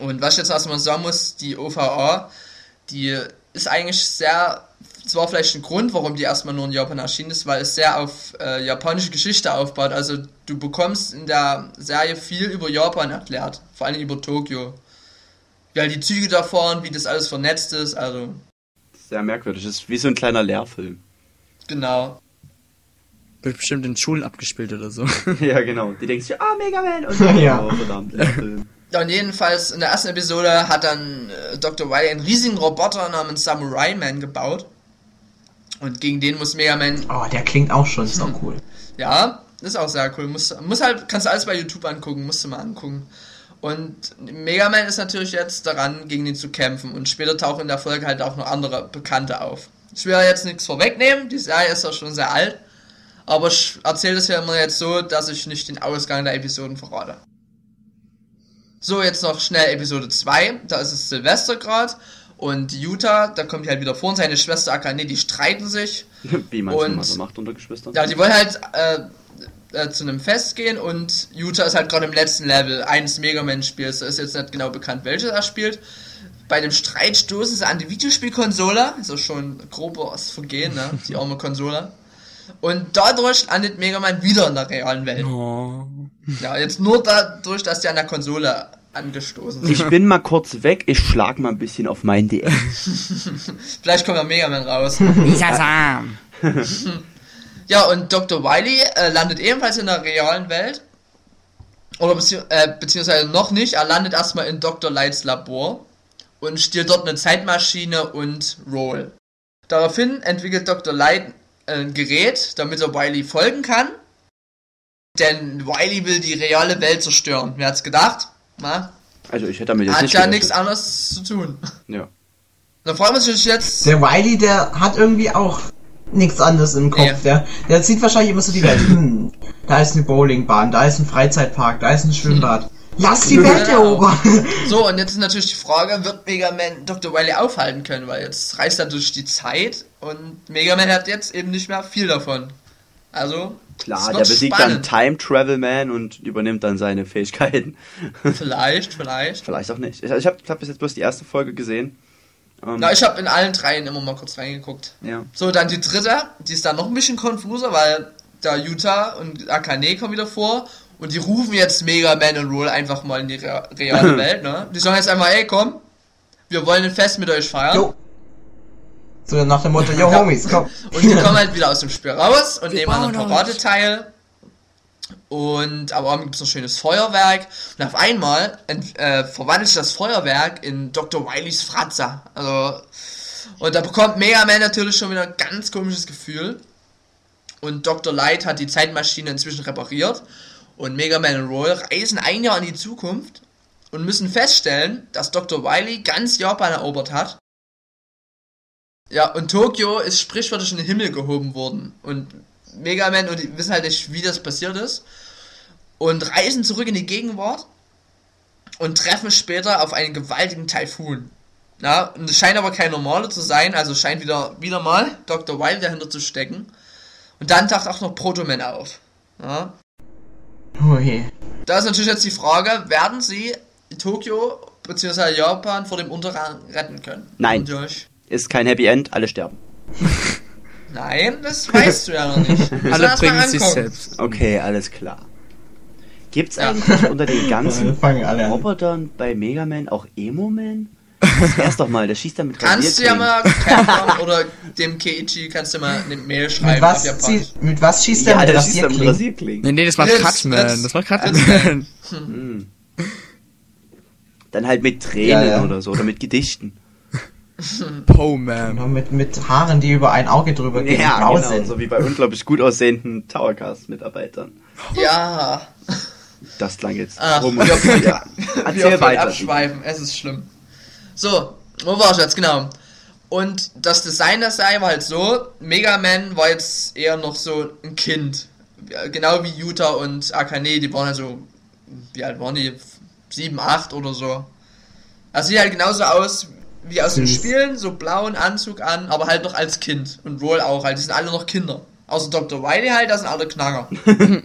Und was ich jetzt erstmal sagen muss, die OVA, die ist eigentlich sehr, es war vielleicht ein Grund, warum die erstmal nur in Japan erschienen ist, weil es sehr auf äh, japanische Geschichte aufbaut. Also du bekommst in der Serie viel über Japan erklärt, vor allem über Tokio. Wie halt die Züge da fahren, wie das alles vernetzt ist, also Sehr merkwürdig. Das ist wie so ein kleiner Lehrfilm. genau. Wird bestimmt in Schulen abgespielt oder so. *laughs* ja, genau. Die denkst sich, ah, Mega Man. Und *laughs* Ja. oh, verdammt, Lehrfilm. Ja, und jedenfalls in der ersten Episode hat dann äh, Dr. Wily einen riesigen Roboter namens Samurai Man gebaut. Und gegen den muss Mega Man, Oh, der klingt auch schon so *laughs* cool. ja, ist auch sehr cool. Muss, muss halt, kannst du alles bei YouTube angucken, musst du mal angucken. Und Mega Man ist natürlich jetzt daran, gegen ihn zu kämpfen. Und später tauchen in der Folge halt auch noch andere Bekannte auf. Ich will ja jetzt nichts vorwegnehmen, die Serie ist ja schon sehr alt. Aber ich erzähle das ja immer jetzt so, dass ich nicht den Ausgang der Episoden verrate. So, jetzt noch schnell Episode 2. Da ist es Silvester gerade. Und Utah, da kommt die halt wieder vor und seine Schwester Akane, die streiten sich. *laughs* Wie man es so macht unter Geschwistern. Ja, die wollen halt äh, äh, zu einem Fest gehen und Utah ist halt gerade im letzten Level eines Mega Man-Spiels. Da ist jetzt nicht genau bekannt, welches er spielt. Bei dem Streit stoßen sie an die Videospielkonsole. Ist auch schon grobes Vergehen, ne? *laughs* Die arme Konsole. Und dadurch landet Mega Man wieder in der realen Welt. Oh. Ja, jetzt nur dadurch, dass die an der Konsole angestoßen sind. Ich bin mal kurz weg, ich schlag mal ein bisschen auf mein DS. *laughs* Vielleicht kommt ja Mega Man raus. Isasam. Ja, und Dr. Wily äh, landet ebenfalls in der realen Welt. Oder bezieh äh, beziehungsweise noch nicht. Er landet erstmal in Dr. Lights Labor und stiehlt dort eine Zeitmaschine und Roll. Daraufhin entwickelt Dr. Light ein Gerät, damit er Wily folgen kann. Denn Wily will die reale Welt zerstören. Wer hat's gedacht? Na? Also ich hätte damit jetzt Hat nicht ja gerechnet. nichts anderes zu tun. Ja. Da freut man sich jetzt. Der Wiley, der hat irgendwie auch nichts anderes im Kopf. Nee. Der, der sieht wahrscheinlich immer so die Welt. Hm, da ist eine Bowlingbahn, da ist ein Freizeitpark, da ist ein Schwimmbad. Lass die Welt Genau. erobern. *laughs* So, und jetzt ist natürlich die Frage, wird Mega Man Dr. Wily aufhalten können? Weil jetzt reist er durch die Zeit und Mega Man hat jetzt eben nicht mehr viel davon. Also Klar, der besiegt spannend. dann Time Travel Man und übernimmt dann seine Fähigkeiten. Vielleicht, vielleicht. Vielleicht auch nicht. Ich, ich habe hab bis jetzt bloß die erste Folge gesehen. Ähm, Na, ich habe in allen dreien immer mal kurz reingeguckt. ja. So, dann die dritte, die ist dann noch ein bisschen konfuser, weil da Utah und Akane kommen wieder vor und die rufen jetzt Mega Man und Roll einfach mal in die rea- reale *laughs* Welt, ne? Die sagen jetzt einfach, ey, komm, wir wollen ein Fest mit euch feiern. Jo. So nach dem Motto, yo Homies, komm. Und die kommen *laughs* halt wieder aus dem Spiel raus und Wir nehmen an einem Parade teil. Und am Abend gibt es noch schönes Feuerwerk. Und auf einmal äh, verwandelt sich das Feuerwerk in Dr. Wileys Fratzer. Also, und da bekommt Mega Man natürlich schon wieder ein ganz komisches Gefühl. Und Dr. Light hat die Zeitmaschine inzwischen repariert. Und Mega Man und Roll reisen ein Jahr in die Zukunft und müssen feststellen, dass Dr. Wily ganz Japan erobert hat. Ja, und Tokio ist sprichwörtlich in den Himmel gehoben worden. Und Mega Man und die wissen halt nicht, wie das passiert ist. Und reisen zurück in die Gegenwart und treffen später auf einen gewaltigen Taifun. Ja, und es scheint aber kein normaler zu sein, also scheint wieder, wieder mal Dr. Wily dahinter zu stecken. Und dann taucht auch noch Protoman auf. Ja, je. da ist natürlich jetzt die Frage, werden sie Tokio bzw. Japan vor dem Untergang retten können? Nein. Ist kein Happy End, alle sterben. *laughs* Nein, das weißt du ja noch nicht. *laughs* Alle bringen sich selbst. Okay, alles klar. Gibt's Ja. eigentlich unter den ganzen. *laughs* Robotern bei Mega Man auch Emo Man? Das *laughs* erst doch mal, der schießt damit Kannst du ja mal oder dem Keiichi kannst du mal eine Mail schreiben Mit was, sie, mit was schießt der Ja, mit der damit Rasierklingen? Rasierklingen. Nee, nee, das macht Cutman. Das macht Cutman. Hm. Dann halt mit Tränen Ja, ja. oder so, oder mit Gedichten. *laughs* Po Man. Mit, mit Haaren, die über ein Auge drüber gehen. Ja, genau, sind. so wie bei unglaublich gut aussehenden Towercast-Mitarbeitern. Ja, Das klang jetzt Ach, rum. wir- ja. wir Erzähl weiter. abschweifen, es ist schlimm. So, wo war ich jetzt? Genau. Und das Design der Serie war halt so, Mega Man war jetzt eher noch so ein Kind. Ja, Genau wie Yuta und Akane, die waren halt so, wie alt waren die? 7, 8 oder so. Also sieht halt genauso aus wie aus den Süß. Spielen, so blauen Anzug an, aber halt noch als Kind. Und Roll auch halt, die sind alle noch Kinder. Außer Dr. Wily halt, das sind alle Knacker. *laughs*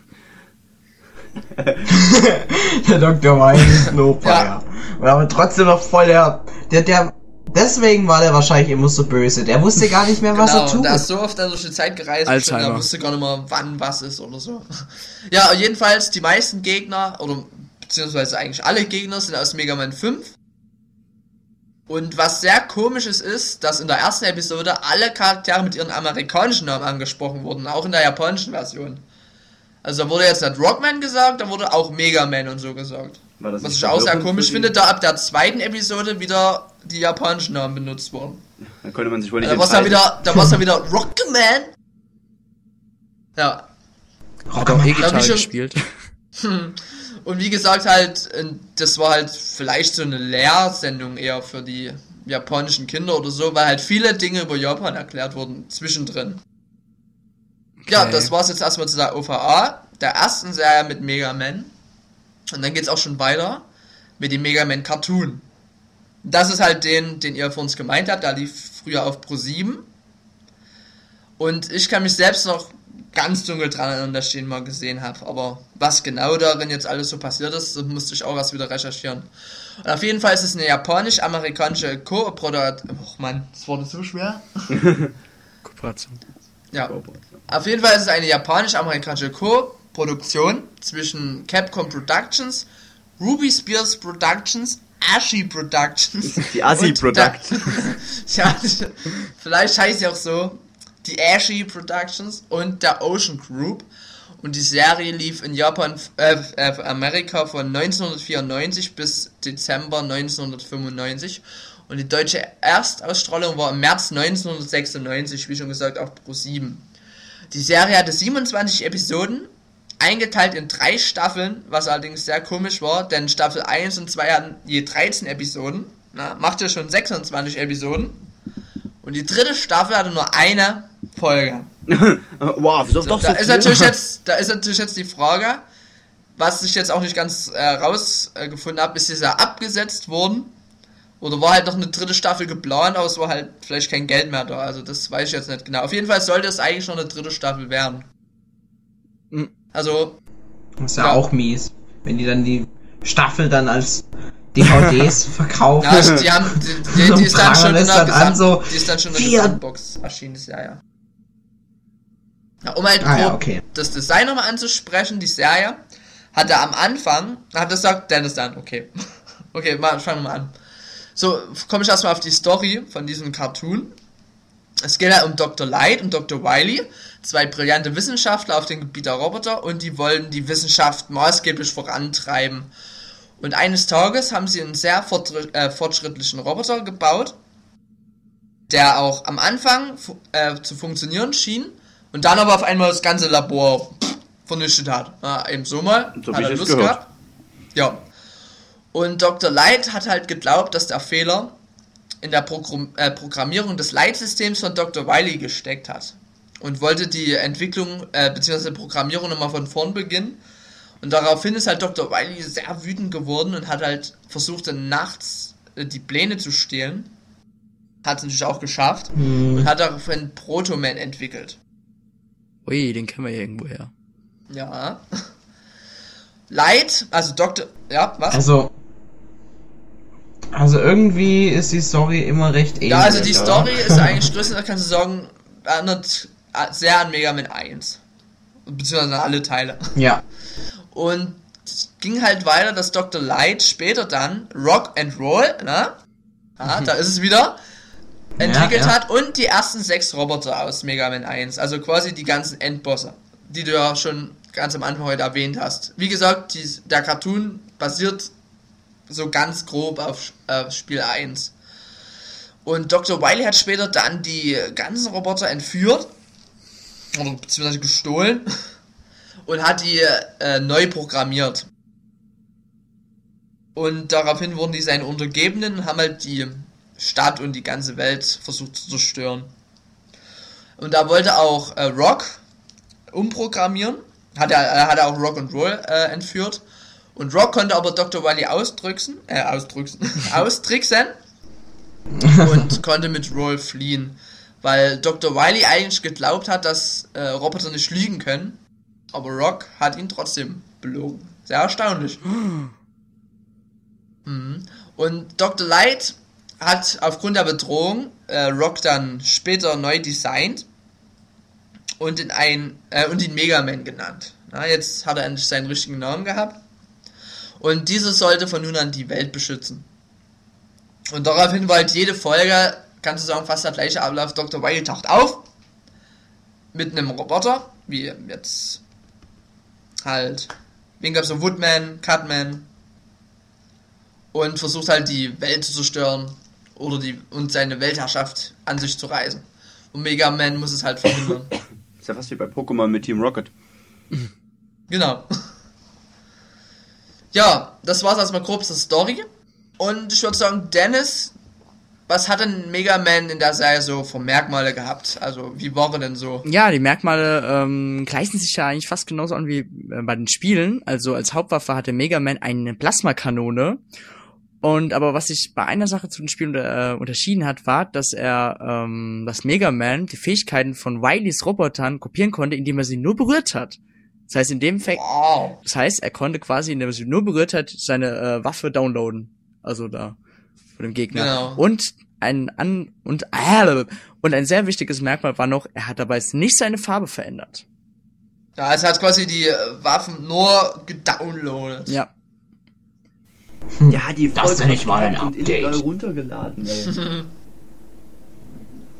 der Dr. Wine ist ein Opa, Ja. aber trotzdem noch voll der, der, der, deswegen war der wahrscheinlich immer so böse. Der wusste gar nicht mehr, was genau, er tut. der ist so oft durch die Zeit gereist, Alzheimer. er wusste gar nicht mehr, wann was ist oder so. Ja, jedenfalls, die meisten Gegner, oder beziehungsweise eigentlich alle Gegner sind aus Mega Man 5. Und was sehr komisches ist, dass in der ersten Episode alle Charaktere mit ihren amerikanischen Namen angesprochen wurden, auch in der japanischen Version. Also da wurde jetzt nicht Rockman gesagt, da wurde auch Mega Man und so gesagt. War Was ich auch sehr komisch finde, da ab der zweiten Episode wieder die japanischen Namen benutzt wurden. *laughs* Da konnte man sich wohl nicht Da entscheiden. wieder, da war's dann wieder Rockman. Ja. Hat auch Ja, schon- gespielt. *laughs* *laughs* Und wie gesagt halt, äh, das war halt vielleicht so eine Lehrsendung eher für die japanischen Kinder oder so, weil halt viele Dinge über Japan erklärt wurden zwischendrin. Ja, Okay. das war's jetzt erstmal zu der OVA, der ersten Serie mit Mega Man. Und dann geht's auch schon weiter mit dem Mega Man Cartoon. Das ist halt den, den ihr vor uns gemeint habt, der lief früher auf Pro 7. Und ich kann mich selbst noch ganz dunkel dran dass ich den mal gesehen habe. Aber was genau darin jetzt alles so passiert ist, das musste ich auch erst wieder recherchieren. Und auf jeden Fall ist es eine japanisch-amerikanische Co-Produktion. Oh Mann, das wurde so schwer. *laughs* Kooperation. Ja. Auf jeden Fall ist es eine japanisch-amerikanische Co-Produktion zwischen Capcom Productions, Ruby Spears Productions, Ashi Productions. Die Assi und der- Product. *laughs* ja, *laughs* vielleicht heißt sie auch so. Die Ashi Productions und der Ocean Group. Und die Serie lief in Japan, äh, äh, Amerika von 1994 bis Dezember 1995. Und die deutsche Erstausstrahlung war im März 1996, wie schon gesagt, auf Pro 7. Die Serie hatte 27 Episoden, eingeteilt in drei Staffeln, was allerdings sehr komisch war, denn Staffel 1 und 2 hatten je 13 Episoden. Na, macht ja schon 26 Episoden. Und die dritte Staffel hatte nur eine Folge. *laughs* wow, wieso doch so da, ist viel? natürlich jetzt, da ist natürlich jetzt die Frage, was ich jetzt auch nicht ganz äh, rausgefunden habe, ist dieser abgesetzt worden? Oder war halt noch eine dritte Staffel geplant, aber es war halt vielleicht kein Geld mehr da. Also das weiß ich jetzt nicht genau. Auf jeden Fall sollte es eigentlich noch eine dritte Staffel werden. Mhm. Also, Das ist ja, Ja. auch mies. Wenn die dann die Staffel dann als DVDs *laughs* verkaufen. ja, die haben, die, die, die *laughs* ist dann schon in der an, Gesamt, so, die ist dann schon in der Gesamtbox erschienen, das Jahr, ja. ja. Um halt Ah, ja, okay. das Design nochmal anzusprechen, die Serie, hat er am Anfang, hat das sagt Dennis dann, okay. *laughs* Okay, mal, fangen wir mal an. So, komme ich erstmal auf die Story von diesem Cartoon. Es geht ja um Dr. Light und Dr. Wiley, zwei brillante Wissenschaftler auf dem Gebiet der Roboter und die wollen die Wissenschaft maßgeblich vorantreiben. Und eines Tages haben sie einen sehr äh, fortschrittlichen Roboter gebaut, der auch am Anfang äh, zu funktionieren schien und dann aber auf einmal das ganze Labor vernichtet hat. Ja, eben so mal. So hat er Lust gehört. gehabt. Ja. Und Dr. Light hat halt geglaubt, dass der Fehler in der Programm äh, Programmierung des Leitsystems von Dr. Wiley gesteckt hat. Und wollte die Entwicklung äh, bzw. Programmierung nochmal von vorn beginnen. Und daraufhin ist halt Dr. Wiley sehr wütend geworden und hat halt versucht, dann nachts äh, die Pläne zu stehlen. Hat es natürlich auch geschafft. Und hat daraufhin Protoman entwickelt. Ui, den kennen wir ja irgendwo her. Ja. Light, also Dr. Ja, was? Also, also irgendwie ist die Story immer recht ähnlich. Ja, also die oder? Story ist *laughs* eigentlich größtenteils, kannst du sagen, erinnert sehr an Mega Man 1. Beziehungsweise an alle Teile. Ja. Und es ging halt weiter, dass Dr. Light später dann Rock and Roll, ne? Ah, da *laughs* ist es wieder, entwickelt ja. hat und die ersten sechs Roboter aus Mega Man 1. Also quasi die ganzen Endbosse, die du ja schon ganz am Anfang heute erwähnt hast. Wie gesagt, die, der Cartoon basiert so ganz grob auf äh, Spiel 1. Und Dr. Wiley hat später dann die ganzen Roboter entführt, oder beziehungsweise gestohlen, *laughs* und hat die äh, neu programmiert. Und daraufhin wurden die seine Untergebenen und haben halt die Stadt und die ganze Welt versucht zu zerstören. Und da wollte auch äh, Rock umprogrammieren. Hat er, er hat auch Rock und Roll äh, entführt. Und Rock konnte aber Dr. Wily ausdrücken, äh, ausdrücken, *laughs* austricksen und konnte mit Roll fliehen. Weil Dr. Wily eigentlich geglaubt hat, dass äh, Roboter nicht lügen können. Aber Rock hat ihn trotzdem belogen. Sehr erstaunlich. *gasps* Mhm. Und Dr. Light hat aufgrund der Bedrohung äh, Rock dann später neu designt und in ein äh, und ihn Mega Man genannt. Na, jetzt hat er endlich seinen richtigen Namen gehabt. Und dieser sollte von nun an die Welt beschützen. Und daraufhin war halt jede Folge, kannst du sagen, fast der gleiche Ablauf. Dr. Wily taucht auf mit einem Roboter, wie jetzt halt, wen gab's so Woodman, Cutman und versucht halt die Welt zu zerstören oder die und seine Weltherrschaft an sich zu reißen. Und Mega Man muss es halt verhindern. Ist ja fast wie bei Pokémon mit Team Rocket. Genau. Ja, das war's erstmal grob zur Story. Und ich würde sagen, Dennis, was hat denn Mega Man in der Serie so für Merkmale gehabt? Also, wie war er denn so? Ja, die Merkmale ähm, gleichen sich ja eigentlich fast genauso an wie äh, bei den Spielen. Also als Hauptwaffe hatte Mega Man eine Plasmakanone. Und aber was sich bei einer Sache zu den Spielen äh, unterschieden hat, war, dass er, ähm, dass Mega Man die Fähigkeiten von Wileys Robotern kopieren konnte, indem er sie nur berührt hat. Das heißt, in dem Fall, Wow. das heißt, er konnte quasi, indem er sie nur berührt hat, seine äh, Waffe downloaden. Also da von dem Gegner. Genau. Und ein an und äh, *laughs* und ein sehr wichtiges Merkmal war noch, er hat dabei nicht seine Farbe verändert. Ja, es hat quasi die äh, Waffen nur gedownloadet. Ja. Ja, die Das Folge nenne ich mal ein Update. runtergeladen, ey. *laughs*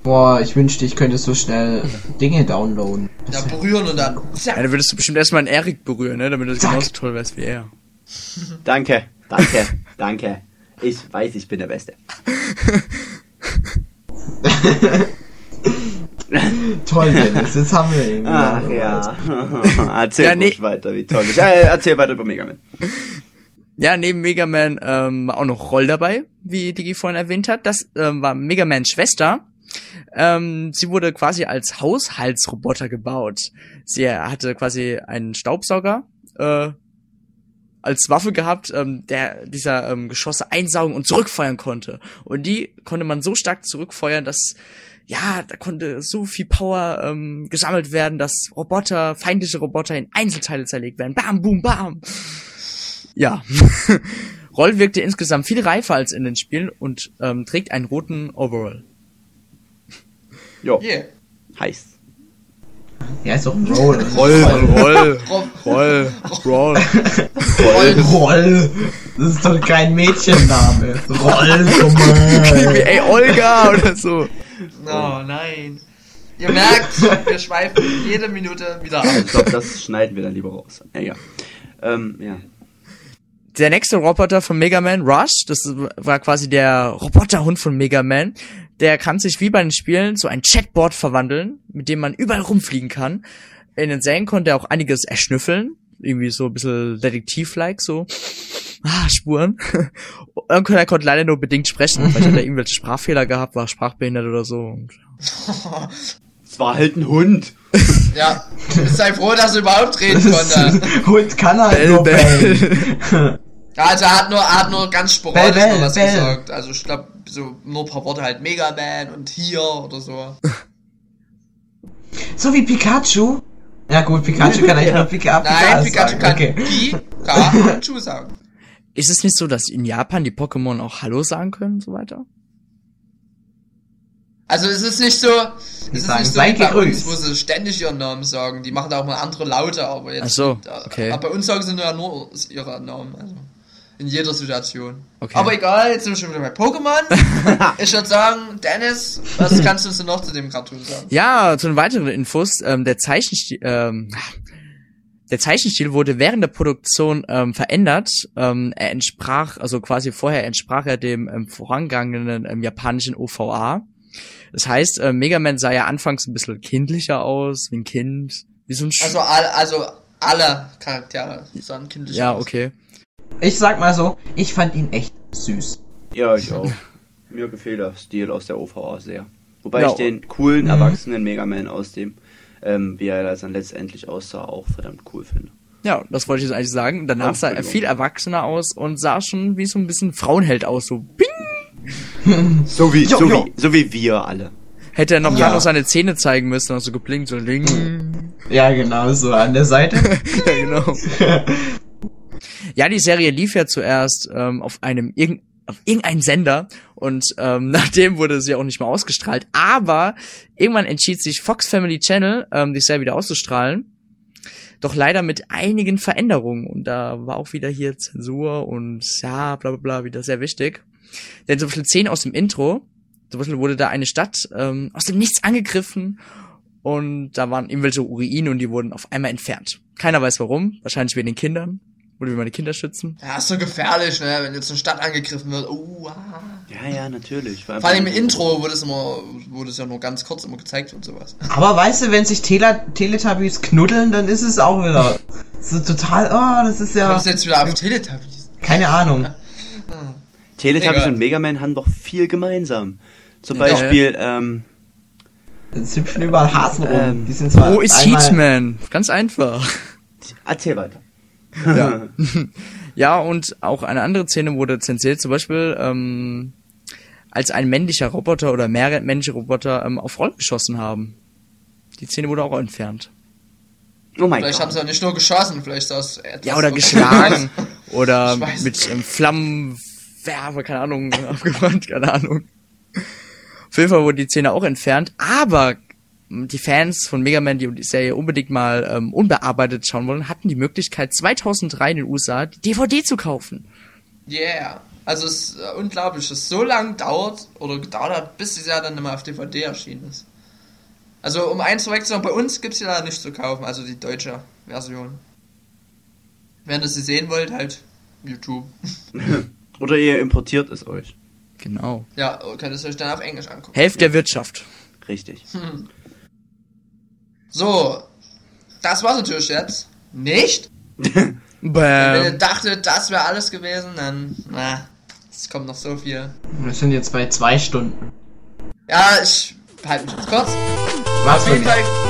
Boah, ich wünschte, ich könnte so schnell Dinge downloaden. Ja, berühren und dann. ja. Dann würdest du bestimmt erstmal einen Erik berühren, ne? Damit du Zack. genauso toll wärst wie er. *laughs* danke, danke, danke. Ich weiß, ich bin der Beste. *laughs* Toll, Dennis, jetzt haben wir ihn. Ach ja. erzähl Ja, nee. weiter, wie toll ich. Äh, erzähl weiter über Mega Man. Ja, neben Mega Man ähm, war auch noch Roll dabei, wie Digi vorhin erwähnt hat. Das ähm, war Mega Mans Schwester. Ähm, sie wurde quasi als Haushaltsroboter gebaut. Sie hatte quasi einen Staubsauger äh, als Waffe gehabt, ähm, der dieser ähm, Geschosse einsaugen und zurückfeuern konnte. Und die konnte man so stark zurückfeuern, dass ja, da konnte so viel Power ähm, gesammelt werden, dass Roboter, feindliche Roboter in Einzelteile zerlegt werden. Bam, boom, bam. Ja. *laughs* Roll wirkte insgesamt viel reifer als in den Spielen und ähm, trägt einen roten Overall. Jo, Yeah. heiß. Ja, ist doch ein Roll. Roll, Roll, Roll, Roll. Roll. Roll. Das ist doch kein Mädchenname. Roll, mal. ey, Olga oder so. Oh nein. Ihr merkt, wir schweifen jede Minute wieder ab. Ich glaube, das schneiden wir dann lieber raus. Ja, ja. Ähm, ja. Der nächste Roboter von Mega Man, Rush, das war quasi der Roboterhund von Mega Man. Der kann sich wie bei den Spielen zu ein Chatbot verwandeln, mit dem man überall rumfliegen kann. In den Serien konnte er auch einiges erschnüffeln, irgendwie so ein bisschen Detektiv-like, so ah, Spuren. *laughs* Und er konnte leider nur bedingt sprechen, vielleicht hat er *laughs* irgendwelche Sprachfehler gehabt, war sprachbehindert oder so. *laughs* Es war halt ein Hund. Ja, sei froh, dass er überhaupt reden konnte. Hund kann halt Bell, nur Bell. bellen. Also er hat nur, er hat nur ganz sporadisch Bell, mal was Bell. gesagt. Also ich glaube, so nur ein paar Worte halt Mega Man und hier oder so. So wie Pikachu. Ja gut, Pikachu kann eigentlich Ja. nur Pika Nein, Pika Pikachu sagen. kann Okay. Pi, Ka und Chu sagen. Ist es nicht so, dass in Japan die Pokémon auch Hallo sagen können und so weiter? Also es ist nicht so, es ist sagen, nicht so bei gegrüßt. uns, wo sie ständig ihren Namen sagen. Die machen da auch mal andere Laute, aber jetzt. Ach so, okay. Aber bei uns sagen sie nur ja nur ihre Namen, also. In jeder Situation. Okay. Aber egal, jetzt sind wir schon wieder bei Pokémon. *laughs* ich würde sagen, Dennis, was kannst du uns denn noch zu dem Cartoon sagen? Ja, zu den weiteren Infos, ähm, der Zeichenstil, ähm, der Zeichenstil wurde während der Produktion ähm, verändert. Ähm, er entsprach, also quasi vorher entsprach er dem ähm, vorangegangenen ähm, japanischen OVA. Das heißt, äh, Mega Man sah ja anfangs ein bisschen kindlicher aus, wie ein Kind, wie so ein Sch Also, all, also alle Charaktere sahen kindlich Ja, aus. okay. Ich sag mal so, ich fand ihn echt süß. Ja, ich auch. *laughs* Mir gefällt der Stil aus der OVA sehr. Wobei Ja, ich den coolen, Mhm. erwachsenen Mega Man aus dem, ähm, wie er dann letztendlich aussah, auch verdammt cool finde. Ja, das wollte ich jetzt eigentlich sagen. Danach Oh, sah er viel erwachsener aus und sah schon wie so ein bisschen Frauenheld aus, so bing! *laughs* So wie, Jo, so jo. wie, so wie wir alle. Hätte er noch Ja. ja. noch seine Zähne zeigen müssen, also geblinkt, so ding. Ja, genau, so an der Seite. *laughs* ja, genau. *laughs* Ja, die Serie lief ja zuerst ähm, auf einem irgend auf irgendeinen Sender und ähm, nachdem wurde sie auch nicht mehr ausgestrahlt. Aber irgendwann entschied sich Fox Family Channel, ähm, die Serie wieder auszustrahlen. Doch leider mit einigen Veränderungen. Und da war auch wieder hier Zensur und ja, bla bla bla, wieder sehr wichtig. Denn zum Beispiel Szenen aus dem Intro, zum Beispiel wurde da eine Stadt ähm, aus dem Nichts angegriffen und da waren irgendwelche Ruinen und die wurden auf einmal entfernt. Keiner weiß warum, wahrscheinlich wegen den Kindern. Oder wie meine Kinder schützen. Ja, ist so gefährlich, ne, wenn jetzt eine Stadt angegriffen wird. Uh, ah. Ja, ja, natürlich. Vor allem im Intro wurde es immer, wurde es ja nur ganz kurz immer gezeigt und sowas. Aber weißt du, wenn sich Tela Teletubbies knuddeln, dann ist es auch wieder so total, oh, das ist ja, du jetzt wieder auf Teletubbies? keine Ahnung. *laughs* Teletubbies Egal. und Mega Man haben doch viel gemeinsam. Zum Ja. Beispiel, ähm, Es hüpfen überall Hasen rum. Ähm, Die sind zwar Wo ist Heatman? Ganz einfach. erzähl weiter. Ja. *laughs* *laughs* ja, und auch eine andere Szene wurde zensiert, zum Beispiel, ähm, als ein männlicher Roboter oder mehrere männliche Roboter ähm, auf Roll geschossen haben. Die Szene wurde auch entfernt. Oh mein Vielleicht haben sie ja nicht nur geschossen, vielleicht ist das etwas. Ja, oder *laughs* geschlagen. oder mit ähm, Flammenwerfer, keine Ahnung, *laughs* abgebrannt, keine Ahnung. Auf jeden Fall wurde die Szene auch entfernt, aber die Fans von Mega Man, die die Serie unbedingt mal ähm, unbearbeitet schauen wollen, hatten die Möglichkeit, 2003 in den USA die DVD zu kaufen. Yeah. Also es ist äh, unglaublich, dass es so lange dauert oder gedauert hat, bis die Serie dann immer auf DVD erschienen ist. Also um eins vorwegzusagen, bei uns gibt es die leider nicht zu kaufen, also die deutsche Version. Wenn ihr sie sehen wollt, halt YouTube. *laughs* Oder ihr importiert es euch. Genau. Ja, könnt ihr es euch dann auf Englisch angucken. Helft der Wirtschaft. Richtig. So, das war's natürlich jetzt. Nicht? *laughs* Wenn ihr dachtet, das wäre alles gewesen, dann, na, es kommt noch so viel. Wir sind jetzt bei zwei Stunden. Ja, ich halte mich jetzt kurz. Was Auf jeden Fall